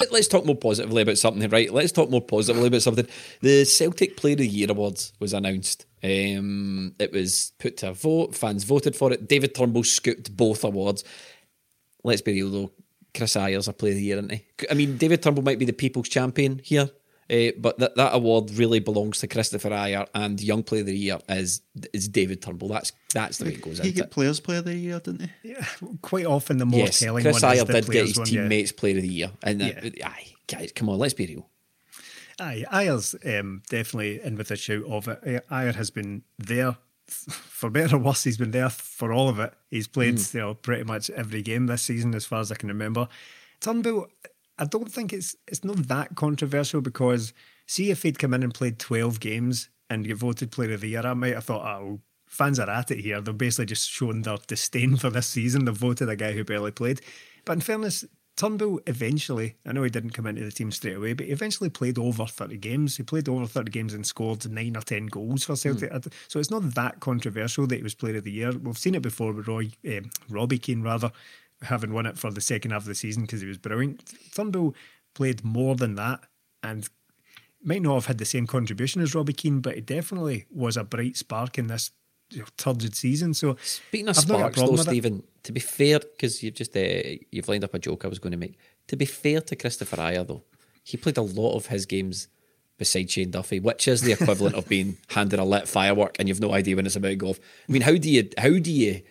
Let- Let's talk more positively about something, right? Let's talk more positively about something. The Celtic Player of the Year Awards was announced. Um, it was put to a vote. Fans voted for it. David Turnbull scooped both awards. Let's be real though. Chris Ajer's a Player of the Year, isn't he? I mean, David Turnbull might be the People's Champion here, uh, but that, that award really belongs to Kristoffer Ajer, and Young Player of the Year is is David Turnbull. That's that's the way it goes. He isn't get it? Players Player of the Year, didn't he? Yeah, quite often the more Yes, telling Chris one Ajer is the did get his one, yeah. teammates Player of the Year, and uh, Yeah. aye, guys, come on, let's be real. Aye, Ajer's um, definitely in with a shout of it. Uh, Ajer has been there for better or worse. He's been there for all of it. He's played Hmm. you know pretty much every game this season, as far as I can remember. Turnbull, I don't think it's it's not that controversial because see if he'd come in and played twelve games and you voted Player of the Year, I might have thought, oh, fans are at it here. They're basically just showing their disdain for this season. They've voted a guy who barely played. But in fairness, Turnbull eventually, I know he didn't come into the team straight away, but he eventually played over 30 games. He played over 30 games and scored nine or 10 goals for Celtic. So it's not that controversial that he was player of the year. We've seen it before with Roy, um, Robbie Keane, rather, having won it for the second half of the season because he was brilliant. Turnbull played more than that and might not have had the same contribution as Robbie Keane, but it definitely was a bright spark in this turgid season. So Speaking of I've not got a sparks, though, problem with it. Stephen, to be fair, because you've just uh, you've lined up a joke I was going to make. To be fair to Kristoffer Ajer, though, he played a lot of his games beside Shane Duffy, which is the equivalent of being handed a lit firework and you've no idea when it's about to go off. I mean, how do you how do you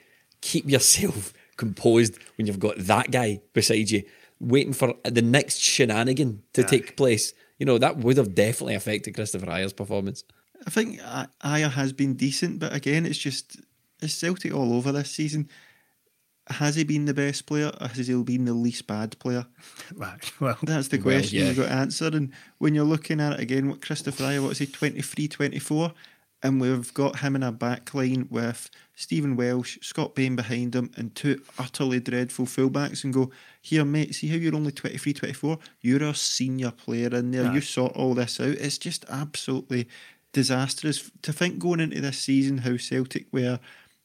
keep yourself composed when you've got that guy beside you, waiting for the next shenanigan to take place? You know that would have definitely affected Kristoffer Ajer's performance. I think A- Ajer has been decent, but again, it's just it's Celtic all over this season. Has he been the best player, or has he been the least bad player? Right, well, That's the Well, question yeah. you've got to answer. And when you're looking at it again, what Kristoffer Ajer, what is he, 23, 24? And we've got him in a back line with Stephen Welsh, Scott Bain behind him, and two utterly dreadful fullbacks, and go, Here, mate, see how you're only 23, 24? You're a senior player in there. You sort all this out. It's just absolutely disastrous. To think going into this season how Celtic were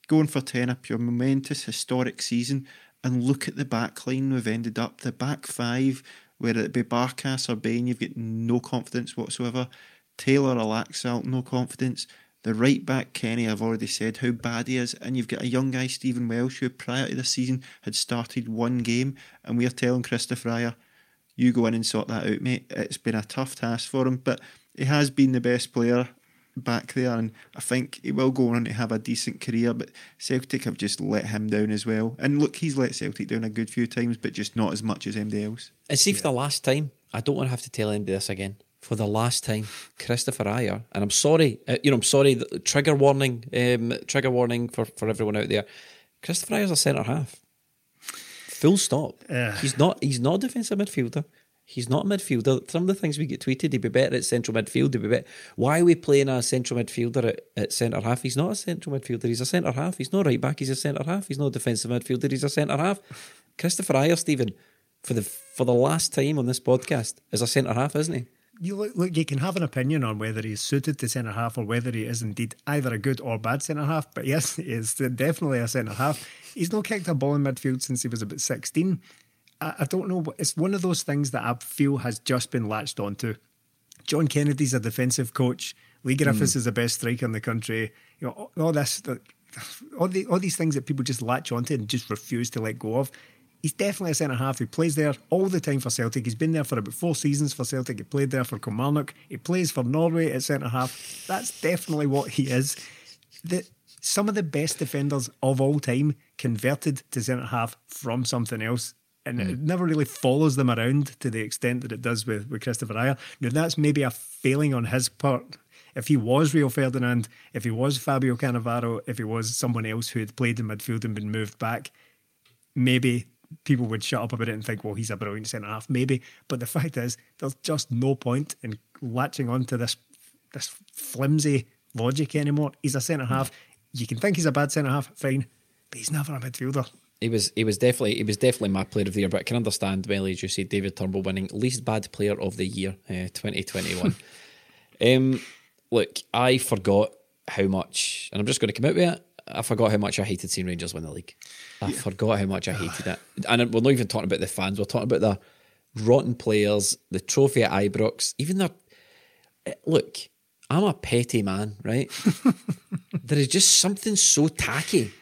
going for 10 up your momentous, historic season, and look at the back line we've ended up. The back five, whether it be Barkas or Bain, you've got no confidence whatsoever. Taylor or Laxalt, no confidence. The right back, Kenny, I've already said how bad he is. And you've got a young guy, Stephen Welsh, who prior to this season had started one game. And we're telling Kristoffer Ajer, you go in and sort that out, mate. It's been a tough task for him, but he has been the best player back there, and I think he will go on to have a decent career. But Celtic have just let him down as well. And look, he's let Celtic down a good few times, but just not as much as anybody else. And see, for the last time, I don't want to have to tell anybody this again. For the last time, Kristoffer Ajer, and I'm sorry, uh, you know, I'm sorry. Trigger warning, um, trigger warning for, for everyone out there. Kristoffer Ajer's a centre half. Full stop. Yeah. He's not. He's not a defensive midfielder. He's not a midfielder. Some of the things we get tweeted, he'd be better at central midfield. He'd be better. Why are we playing a central midfielder at, at centre half? He's not a central midfielder. He's a centre half. He's not right back. He's a centre half. He's not a defensive midfielder. He's a centre half. Kristoffer Ajer, Stephen, for the for the last time on this podcast, is a centre half, isn't he? You look, look, you can have an opinion on whether he's suited to centre half or whether he is indeed either a good or bad centre half. But yes, he is definitely a centre half. He's not kicked a ball in midfield since he was about sixteen. I, I don't know. It's one of those things that I feel has just been latched onto. John Kennedy's a defensive coach. Leigh Griffiths hmm. is the best striker in the country. You know, all, all this, all the all these things that people just latch onto and just refuse to let go of. He's definitely a centre half. He plays there all the time for Celtic. He's been there for about four seasons for Celtic. He played there for Kilmarnock. He plays for Norway at centre half. That's definitely what he is. The, some of the best defenders of all time converted to centre half from something else. And it hmm. never really follows them around to the extent that it does with, with Kristoffer Ajer. Now, that's maybe a failing on his part. If he was Rio Ferdinand, if he was Fabio Cannavaro, if he was someone else who had played in midfield and been moved back, maybe people would shut up about it and think, well, he's a brilliant centre half, maybe. But the fact is, there's just no point in latching onto this this flimsy logic anymore. He's a centre half. You can think he's a bad centre half, fine, but he's never a midfielder. He was he was definitely he was definitely my player of the year, but I can understand Melly, as you said, David Turnbull winning least bad player of the year, uh, twenty twenty one. Um, look, I forgot how much, and I'm just going to come out with it. I forgot how much I hated seeing Rangers win the league. I forgot how much I hated it. And we're not even talking about the fans. We're talking about the rotten players, the trophy at Ibrox, even the. eh, Look, I'm a petty man, right? there is just something so tacky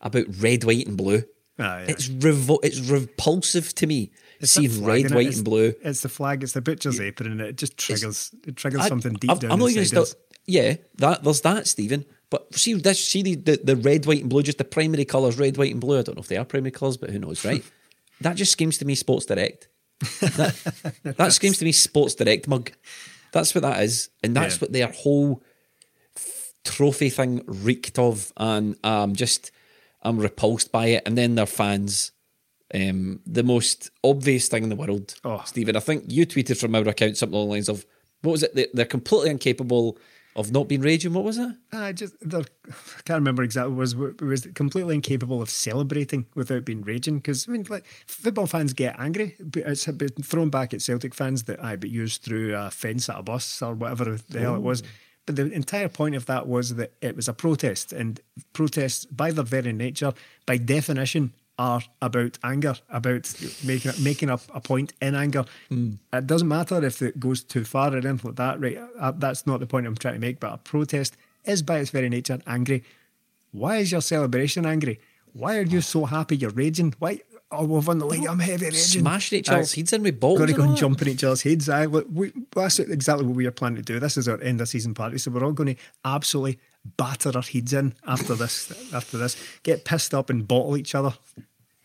about red, white, and blue. Ah, yeah. It's revol- It's repulsive to me It's seeing red, white, It's- and blue. It's the flag. It's the butcher's apron, and it just triggers. It triggers I- something deep I'm- down I'm not even inside still. Yeah, that there's that, Stephen. But see this, see the, the the red, white, and blue, just the primary colours, red, white, and blue. I don't know if they are primary colours, but who knows, right? that just screams to me Sports Direct. That, that screams to me Sports Direct mug. That's what that is, and that's Yeah. what their whole f- trophy thing reeked of, and um, just I'm repulsed by it. And then their fans, um, the most obvious thing in the world, Oh. Stephen. I think you tweeted from our account something along the lines of, "What was it? They- They're completely incapable of not being raging." What was it? Uh, I just I can't remember exactly. Was was completely incapable of celebrating without being raging. Because I mean, like football fans get angry. But it's been thrown back at Celtic fans that I but used through a fence at a bus or whatever the hell it was. But the entire point of that was that it was a protest, and protests, by their very nature, by definition, are about anger, about making making up a point in anger. It doesn't matter if it goes too far or anything like that. Right? Uh, That's not the point I'm trying to make. But a protest is, by its very nature, angry. Why is your celebration angry? Why are you so happy you're raging? Why? Oh, we've won the league. I'm heavy raging. Smashing each other's heads in with balls. Got to go and jump in each other's heads. Aye, look, we, that's exactly what we are planning to do. This is our end of season party, so we're all going to absolutely batter our heads in after this. After this, get pissed up and bottle each other.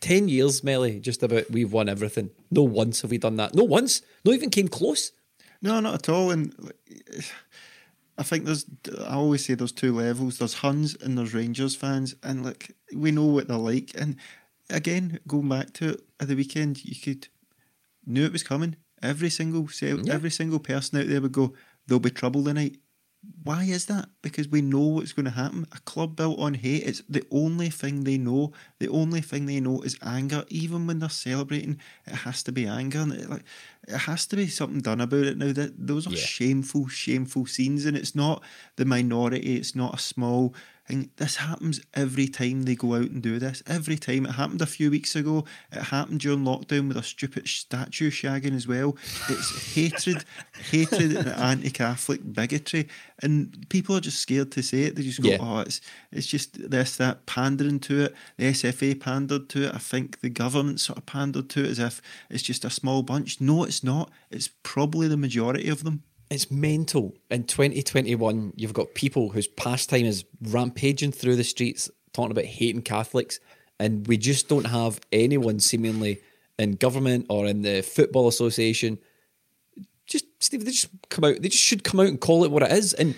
Ten years, Melly, just about we've won everything. No once have we done that. No once. Not even came close. No, not at all. And I think there's, I always say there's two levels. There's Huns and there's Rangers fans, and like we know what they're like. And again, going back to it at the weekend, you could knew it was coming. Every single cell, every single person out there would go, "There'll be trouble tonight." Why is that? Because we know what's going to happen. A club built on hate. It's the only thing they know. The only thing they know is anger. Even when they're celebrating, it has to be anger. And it, like, it has to be something done about it now. That those are Yeah. shameful, shameful scenes, and it's not the minority. It's not a small thing. This happens every time they go out and do this. Every time it happened a few weeks ago. It happened during lockdown with a stupid statue shagging as well. It's hatred, hatred, and anti-Catholic bigotry, and people are just scared to say it. They just go, Yeah. "Oh, it's it's just this that pandering to it." The SFA pandered to it. I think the government sort of pandered to it as if it's just a small bunch. No, it's not. It's probably the majority of them. It's mental. In 2021, you've got people whose pastime is rampaging through the streets talking about hating Catholics, and we just don't have anyone seemingly in government or in the football association. Just Steve, they just come out. They just should come out and call it what it is. And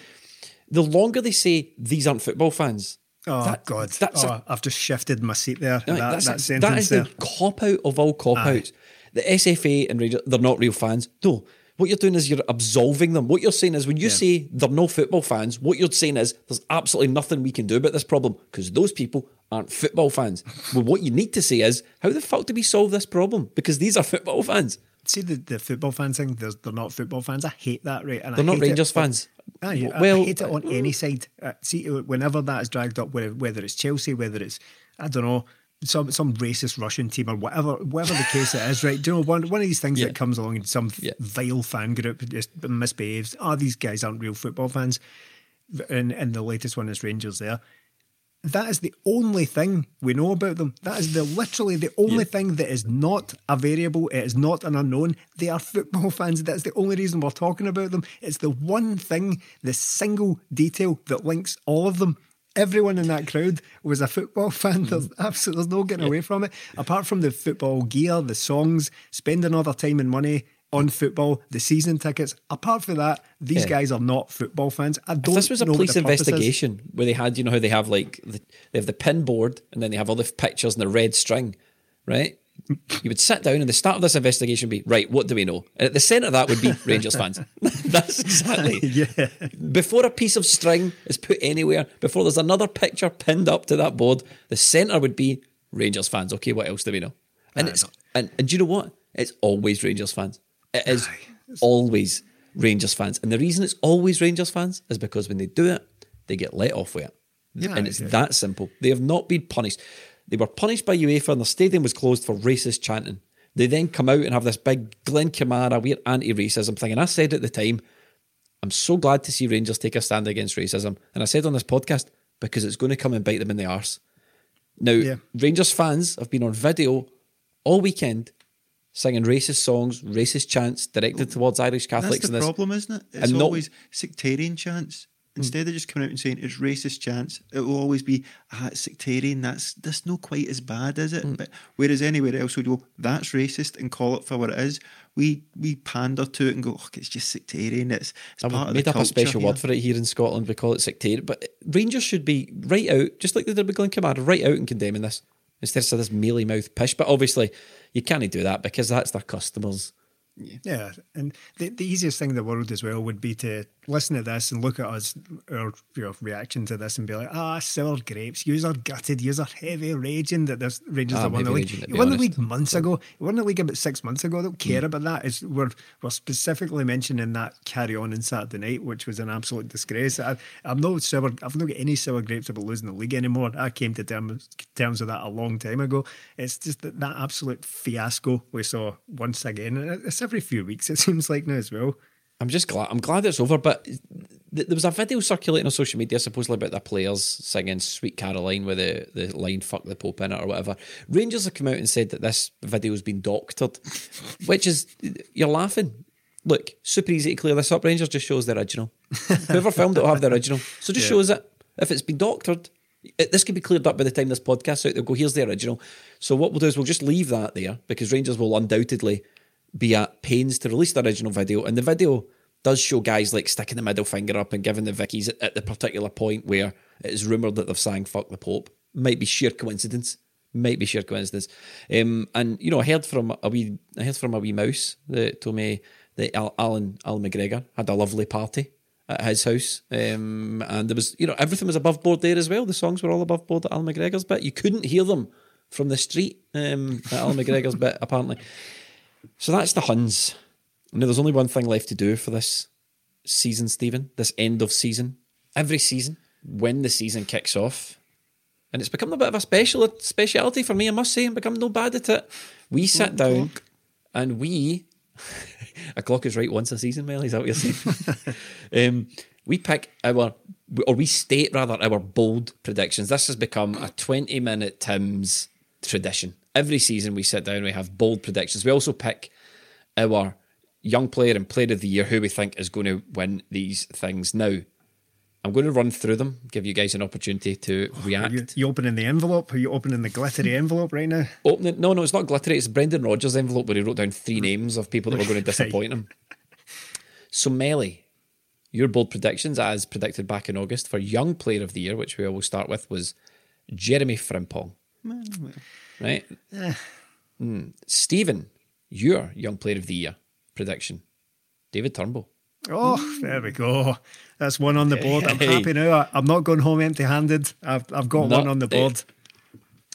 the longer they say these aren't football fans, Oh that- God! that's oh, a- I've just shifted my seat there. Right, that that's that sentence that is there. the cop out of all cop outs. the SFA and Rangers, they're not real fans. No. What you're doing is you're absolving them. What you're saying is when you say they're no football fans, what you're saying is there's absolutely nothing we can do about this problem because those people aren't football fans. well, what you need to say is how the fuck do we solve this problem? Because these are football fans. See the, the football fans thing. They're, they're not football fans. I hate that. Right, and They're I not Rangers it. fans. Aye, I- Well- I hate it on any side. Uh, see, whenever that is dragged up, whether, whether it's Chelsea, whether it's I don't know some some racist Russian team or whatever, whatever the case it is, right? Do you know one one of these things Yeah. that comes along and some Yeah. vile fan group just misbehaves? Ah, these guys aren't real football fans. And and the latest one is Rangers. There, that is the only thing we know about them. That is the literally the only thing that is not a variable. It is not an unknown. They are football fans. That's the only reason we're talking about them. It's the one thing, the single detail that links all of them. Everyone in that crowd was a football fan. There's mm. absolutely there's no getting away from it. Apart from the football gear, the songs, spending all their time and money on football, the season tickets. Apart from that, these Yeah. guys are not football fans. I don't this was a police investigation where they had, you know, how they have like the, they have the pin board and then they have all the pictures and the red string, right? You would sit down and the start of this investigation would be right. What do we know? And at the centre of that would be Rangers fans. That's exactly yeah. before a piece of string is put anywhere. Before there's another picture pinned up to that board, the centre would be Rangers fans. Okay, what else do we know? And it's and, and do you know what? It's always Rangers fans. It is always Rangers fans. And the reason it's always Rangers fans is because when they do it, they get let off with it. Yeah, and it's yeah. that simple. They have not been punished. They were punished by UEFA and the stadium was closed for racist chanting. They then come out and have this big Glenn Kamara, we're anti-racism thing. And I said at the time, I'm so glad to see Rangers take a stand against racism. And I said on this podcast, because it's going to come and bite them in the arse. Now, Yeah. Rangers fans have been on video all weekend singing racist songs, racist chants directed towards Irish Catholics. That's the problem, isn't it? It's and not- always sectarian chants. Instead of just coming out and saying it's racist chants, it will always be ah, it's sectarian. That's that's not quite as bad, is it? But whereas anywhere else we'd go, that's racist and call it for what it is. We we pander to it and go, oh, it's just sectarian. It's, it's I've part of made the up a special here." word for it here in Scotland. We call it sectarian. But Rangers should be right out, just like they did with Glenn Kamara, right out and condemning this instead of this mealy mouth pish. But obviously, you can't do that because that's their customers. Yeah, and the, the easiest thing in the world as well would be to listen to this and look at us, our you know, reaction to this, and be like, "Ah, sour grapes. Yous are gutted. Yous are heavy raging that this Rangers Ah, have won the league. raging, won the league months ago. You won the league about six months ago. I don't care about that. It's, we're we're specifically mentioning that carry on in Saturday night, which was an absolute disgrace. I, I'm not sour. I've not got any sour grapes about losing the league anymore. I came to terms terms with that a long time ago. It's just that that absolute fiasco we saw once again. And it's every few weeks. It seems like now as well. I'm just glad. I'm glad it's over. But th- there was a video circulating on social media, supposedly about the players singing "Sweet Caroline" with the, the line "Fuck the Pope" in it or whatever. Rangers have come out and said that this video has been doctored, which is you're laughing. Look, super easy to clear this up. Rangers just shows the original. Whoever filmed it will have the original, so just shows it. If it's been doctored, it, this could be cleared up by the time this podcast's out. They'll go, "Here's the original." So what we'll do is we'll just leave that there because Rangers will undoubtedly be at pains to release the original video, and the video does show guys like sticking the middle finger up and giving the Vickies at, the particular point where it is rumoured that they've sang "fuck the Pope." Might be sheer coincidence. Might be sheer coincidence. Um, and you know, I heard from a wee, I heard from a wee mouse that told me that Al, Allan Al McGregor had a lovely party at his house, um, and there was, you know, everything was above board there as well. The songs were all above board at Al McGregor's bit. You couldn't hear them from the street um, at Al McGregor's bit, apparently. So that's the Huns. Now, there's only one thing left to do for this season, Stephen, this end of season. Every season, when the season kicks off, and it's become a bit of a special speciality for me, I must say, and become no bad at it. We sit down and we, a clock is right once a season, Mel, is that what you're saying? um, we pick our, or we state rather, our bold predictions. This has become a 20 minute Tim's tradition. Every season we sit down, we have bold predictions. We also pick our young player and player of the year who we think is going to win these things. Now, I'm going to run through them, give you guys an opportunity to Are react. you, you opening the envelope? Are you opening the glittery envelope right now? Open it. No, no, it's not glittery. It's Brendan Rodgers' envelope where he wrote down three names of people that were going to disappoint him. So, Melly, your bold predictions, as predicted back in August for Young Player of the Year, which we always start with, was Jeremy Frimpong. Right? Mm. Stephen, your Young Player of the Year prediction, David Turnbull. Oh, there we go. That's one on the board. I'm happy now. I- I'm not going home empty-handed. I've I've got Not one on the board.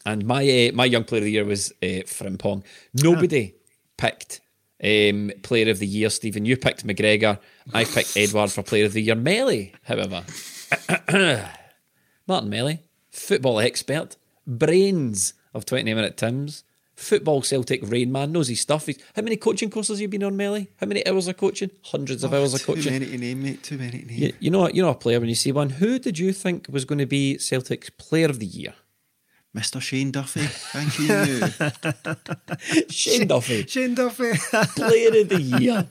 And my uh, my young player of the year was uh, Frimpong. Nobody picked um, player of the year. Stephen, you picked McGregor. I picked Edouard for player of the year. Melly, however, Martin Melly, football expert, brains of twenty minute Tims, football Celtic rain man, knows his stuff. He's, how many coaching courses have you been on, Melly? How many hours of coaching? Hundreds of Oh, hours of coaching. too many to name, mate. Too many to name. You, you know, you know a player when you see one. Who did you think was going to be Celtic's player of the year? Mr. Shane Duffy. Thank you. Shane Duffy. Shane Duffy. Player of the year.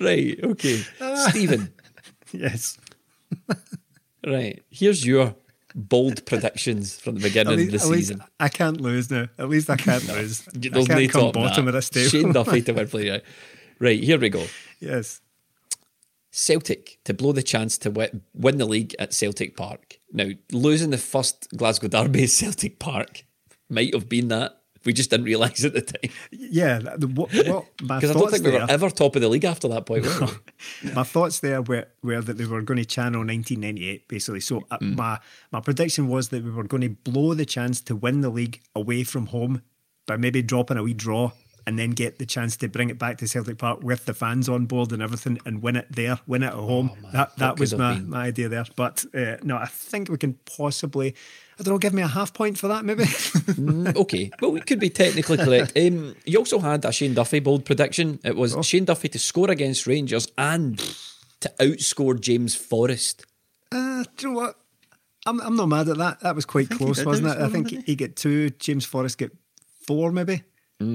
Right, okay. Stephen, yes. right. Here's your bold predictions from the beginning least, of the season. I can't lose now. At least I can't lose. I can't no come bottom that. of this table. Shane Duffy to win player. Right, here we go. yes. Celtic to blow the chance to win the league at Celtic Park. Now, losing the first Glasgow Derby at Celtic Park might have been that. We just didn't realise at the time. Yeah. The, what, what Because I don't think we were ever top of the league after that point, were my thoughts there were, were that they were going to channel 1998 basically. So uh, Mm. my my prediction was that we were going to blow the chance to win the league away from home by maybe dropping a wee draw and then get the chance to bring it back to Celtic Park with the fans on board and everything and win it there, win it at home. that Oh, that that was my, been- my idea there. But uh, no, I think we can possibly. I don't know. Give me a half point for that, maybe. Mm, okay, well, we could be technically correct. Um, you also had a Shane Duffy bold prediction. It was Oh. Shane Duffy to score against Rangers and to outscore James Forrest. Uh, do you know what? I'm, I'm not mad at that. That was quite close, wasn't it? I outscore him, think didn't he got two. James Forrest get four, maybe.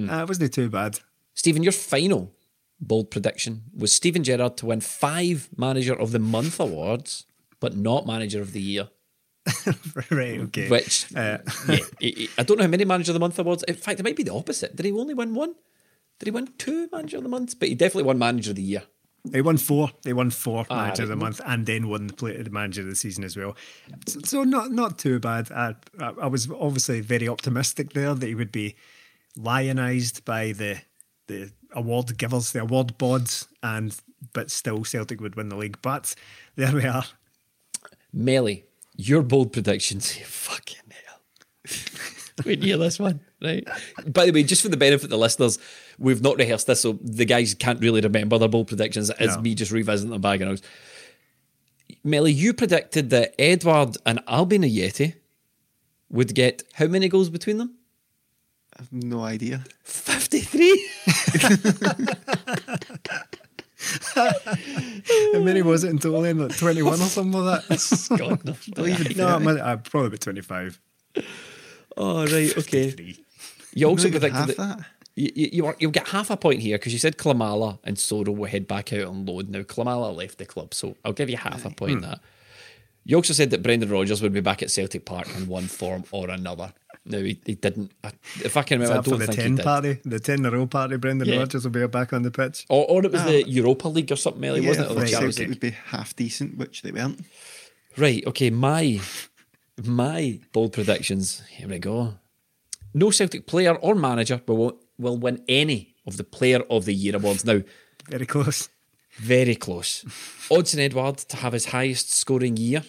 Uh, it wasn't too bad. Stephen, your final bold prediction was Steven Gerrard to win five Manager of the Month awards, but not Manager of the Year. right. Okay. Which, Uh, yeah, I- don't know how many Manager of the Month awards. In fact, it might be the opposite. Did he only win one? Did he win two Manager of the Month? But he definitely won Manager of the Year. They won four. They won four Ah, manager of the month, and then won the, play, the manager of the season as well. So, so not not too bad. I, I, I was obviously very optimistic there that he would be lionised by the the award givers, the award boards, and but still Celtic would win the league. But there we are. Melly, your bold predictions. Fucking hell. Wait, hear this one, right? By the way, just for the benefit of the listeners, we've not rehearsed this, so the guys can't really remember their bold predictions. It's No. me just revisiting them back and I was. Melly, you predicted that Edouard and Albian Ajeti would get how many goals between them? I've no idea. 53. How many was it in total? Then like twenty one or something like that. God, no. Don't even no, I'm, uh, probably about twenty five. Oh, right, okay. You also Not even predicted half that. that. You, you, you are, you'll get half a point here because you said Klimala and Soro will head back out on loan. Now, Klimala left the club, so I'll give you half a point that. You also said that Brendan Rodgers would be back at Celtic Park in one form or another. No, he, he didn't. I, if I can remember, I don't the think he ten did. party, the ten in a row party? Brendan Yeah. Rodgers will be back on the pitch. Or, or it was the ah. Europa League or something, Melly, Yeah, wasn't it? Or the right, Champions League? would be half decent, which they weren't. Right, okay, my my bold predictions. Here we go. No Celtic player or manager will will win any of the Player of the Year awards. Now, Very close. very close. Odds Odsonne Edouard to have his highest scoring year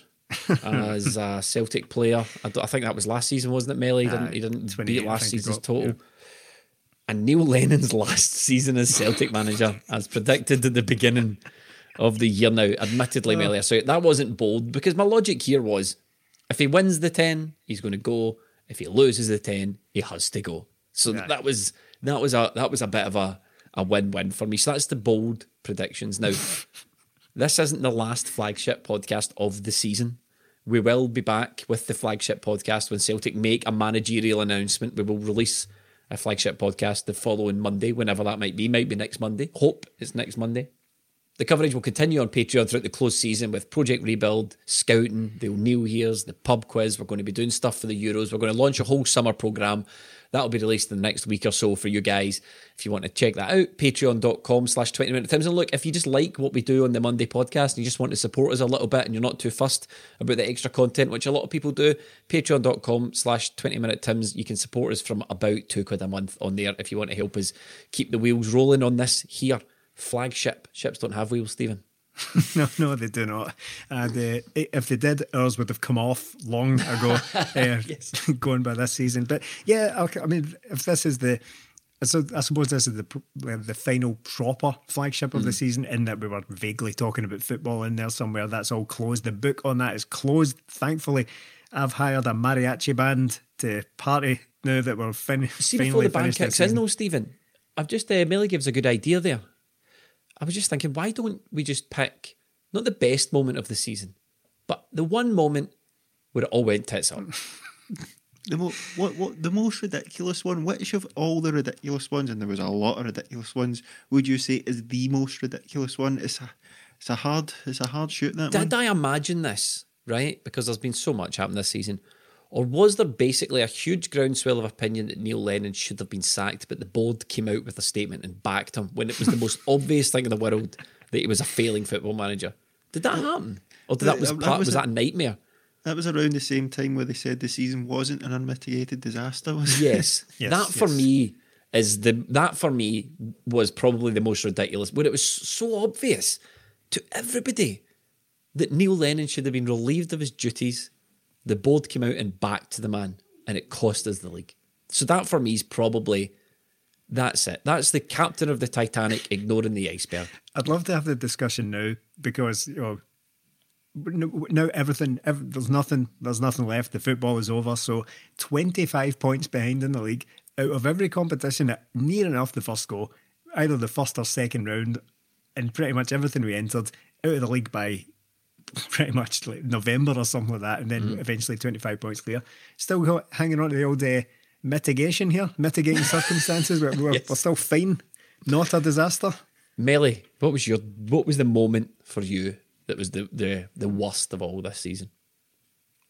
as a Celtic player. I, I think that was last season, wasn't it, Melly? He didn't, he didn't beat last season's got, total. yeah. And Neil Lennon's last season as Celtic manager, as predicted at the beginning of the year. Now, admittedly, Oh. Melly, so that wasn't bold because my logic here was if he wins the 10, he's going to go. If he loses the 10, he has to go. So Right. that was that was a that was a bit of a, a win-win for me. So that's the bold predictions. Now, this isn't the last flagship podcast of the season. We will be back with the flagship podcast when Celtic make a managerial announcement. We will release a flagship podcast the following Monday, whenever that might be. Might be next Monday. Hope it's next Monday. The coverage will continue on Patreon throughout the closed season with Project Rebuild, Scouting, the O'Neill Years, the pub quiz. We're going to be doing stuff for the Euros. We're going to launch a whole summer programme. That'll be released in the next week or so for you guys. If you want to check that out, patreon.com slash 20 minute tims. And look, if you just like what we do on the Monday podcast and you just want to support us a little bit and you're not too fussed about the extra content, which a lot of people do, patreon.com slash 20 minute tims. You can support us from about two quid a month on there if you want to help us keep the wheels rolling on this here flagship. Ships don't have wheels, Stephen. no, no, they do not. And uh, if they did, ours would have come off long ago, uh, going by this season. But yeah, okay, I mean, if this is the, so I suppose this is the the final proper flagship of the season. In that we were vaguely talking about football in there somewhere. That's all closed. The book on that is closed. Thankfully, I've hired a mariachi band to party now that we're fin- See, finally before the band kicks in, though, Stephen, I've just, uh, Millie gives a good idea there. I was just thinking, why don't we just pick not the best moment of the season, but the one moment where it all went tits up? The mo- what what the most ridiculous one? Which of all the ridiculous ones, and there was a lot of ridiculous ones, would you say is the most ridiculous one? It's a it's a hard it's a hard shoot that Did one. I imagine this, right? Because there's been so much happened this season. Or was there basically a huge groundswell of opinion that Neil Lennon should have been sacked, but the board came out with a statement and backed him when it was the most obvious thing in the world that he was a failing football manager? Did that happen? Or did that was that part, was was a- that a nightmare? That was around the same time where they said the season wasn't an unmitigated disaster. Was it? Yes. Yes, that for yes. me is the that for me was probably the most ridiculous when it was so obvious to everybody that Neil Lennon should have been relieved of his duties. The board came out and backed to the man, and it cost us the league. So that for me is probably that's it. That's the captain of the Titanic ignoring the iceberg. I'd love to have the discussion now because you know now everything ev- there's nothing there's nothing left. The football is over. So 25 points behind in the league out of every competition at near enough the first goal, either the first or second round, and pretty much everything we entered out of the league by pretty much like November or something like that, and then eventually 25 points clear. Still got, hanging on to the old uh, mitigation here, mitigating circumstances. We're, we're, we're still fine, not a disaster. Melly, what was your what was the moment for you that was the the, the worst of all this season?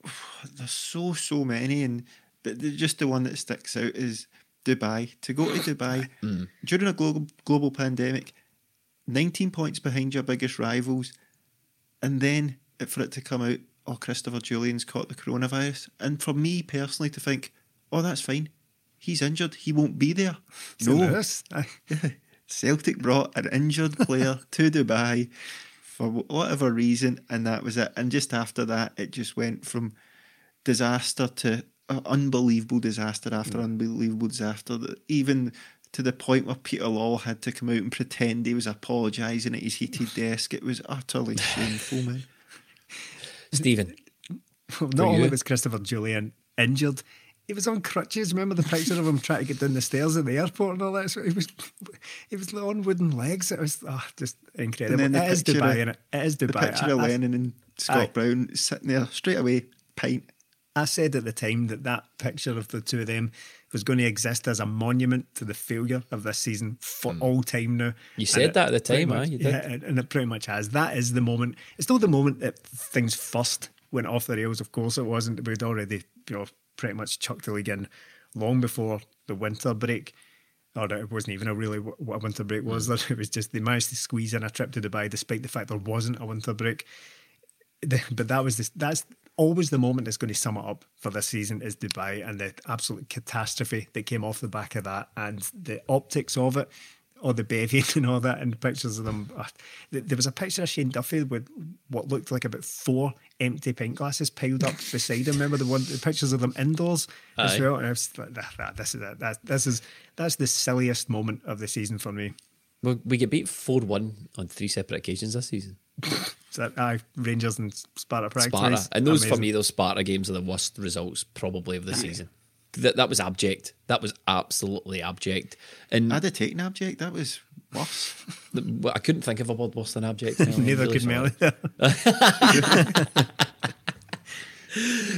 There's so so many, and but the, just the one that sticks out is Dubai. To go to Dubai during a global global pandemic, 19 points behind your biggest rivals, and then it- for it to come out, oh Christopher Jullien's caught the coronavirus, and for me personally to think, oh that's fine, he's injured, he won't be there. So no. Celtic brought an injured player to Dubai for whatever reason, and that was it. And just after that, it just went from disaster to uh, unbelievable disaster after unbelievable disaster. Even to the point where Peter Lawwell had to come out and pretend he was apologising at his heated desk. It was utterly shameful, man. Stephen, Not only you? was Christopher Jullien injured, he was on crutches. Remember the picture of him trying to get down the stairs at the airport and all that? So he was, he was on wooden legs. It was oh, just incredible. And then the It is picture Dubai, of- innit? It is The picture I- of I- Lennon and Scott Aye. Brown sitting there straight away, pint. I said at the time that that picture of the two of them was going to exist as a monument to the failure of this season for hmm. all time now. You said it that at the time, much- eh? did. Yeah, and, and it pretty much has. That is the moment. It's not the moment that things first went off the rails. Of course, it wasn't. We'd already, you know, pretty much chucked the league in long before the winter break. Or it wasn't even a really what a winter break was. There, hmm. it was just they managed to squeeze in a trip to Dubai, despite the fact there wasn't a winter break but that was this that's always the moment that's going to sum it up for this season is Dubai and the absolute catastrophe that came off the back of that and the optics of it or the bevian and all that and pictures of them. Uh, there was a picture of Shane Duffy with what looked like about four empty pint glasses piled up beside him. Remember the one the pictures of them indoors as well? And I was like that, that, this is it. that, this is that's the silliest moment of the season for me. We, we get beat four one on three separate occasions this season. so aye, Rangers and Sparta Prague Sparta, and those for me, those Sparta games are the worst results probably of the season. That that was abject. That was absolutely abject. And I'd have taken abject. That was worse. I couldn't think of a word worse than abject. Melly. Neither really could sorry. Melly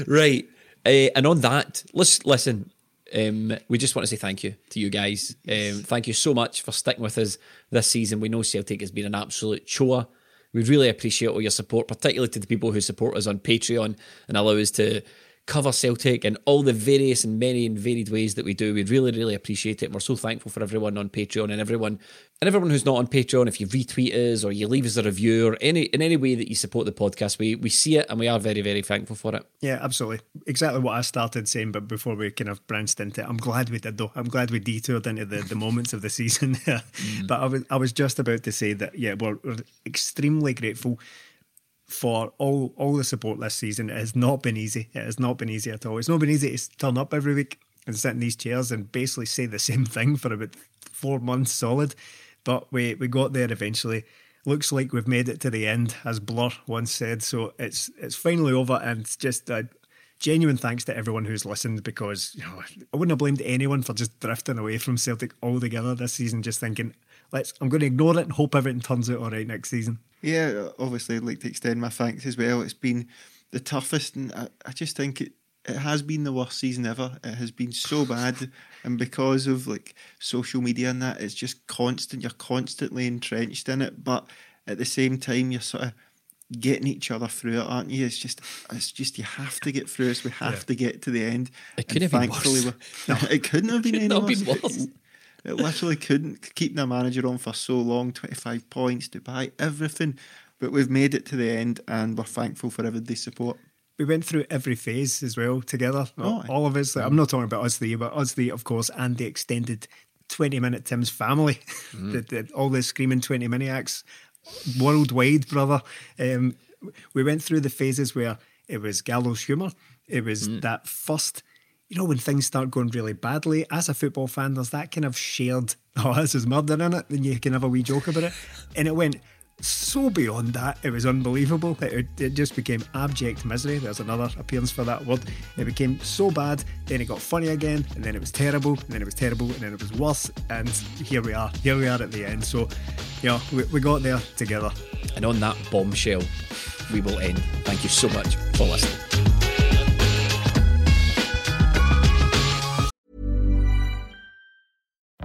Right. Uh, and on that, let's listen. Um, we just want to say thank you to you guys. Um, thank you so much for sticking with us this season. We know Celtic has been an absolute chore. We really appreciate all your support, particularly to the people who support us on Patreon and allow us to cover Celtic in all the various and many and varied ways that we do. We really, really appreciate it. And we're so thankful for everyone on Patreon and everyone and everyone who's not on Patreon. If you retweet us or you leave us a review or any in any way that you support the podcast, we we see it and we are very, very thankful for it. Yeah, absolutely. Exactly what I started saying, but before we kind of branched into it, I'm glad we did though. I'm glad we detoured into the, the moments of the season. mm. But I was I was just about to say that yeah, we're, we're extremely grateful for all all the support this season. It has not been easy. It has not been easy at all. It's not been easy to turn up every week and sit in these chairs and basically say the same thing for about four months solid. But we we got there eventually. Looks like we've made it to the end, as Blur once said. So it's it's finally over, and it's just a genuine thanks to everyone who's listened because you know I wouldn't have blamed anyone for just drifting away from Celtic altogether this season, just thinking let's I'm going to ignore it and hope everything turns out all right next season. Yeah, obviously, I'd like to extend my thanks as well. It's been the toughest, and I, I just think it it has been the worst season ever. It has been so bad, and because of like social media and that, it's just constant. You're constantly entrenched in it, but at the same time, you're sort of getting each other through it, aren't you? It's just, it's just you have to get through it. We have yeah. to get to the end. It could have been worse. No, it couldn't have been any worse. Been worse. It literally couldn't keep the manager on for so long 25 points, Dubai, everything. But we've made it to the end and we're thankful for everybody's support. We went through every phase as well together. Oh, all of us. I'm not talking about us three, but us three, of course, and the extended 20 minute Tim's family. Mm. the, the, all the screaming 20 maniacs worldwide, brother. Um, we went through the phases where it was gallows humour. It was mm. that first you know, when things start going really badly, as a football fan, there's that kind of shared, oh, this is murder in it, then you can have a wee joke about it. And it went so beyond that, it was unbelievable. It, it just became abject misery. There's another appearance for that word. It became so bad, then it got funny again, and then it was terrible, and then it was terrible, and then it was worse. And here we are. Here we are at the end. So, yeah, we, we got there together. And on that bombshell, we will end. Thank you so much for listening.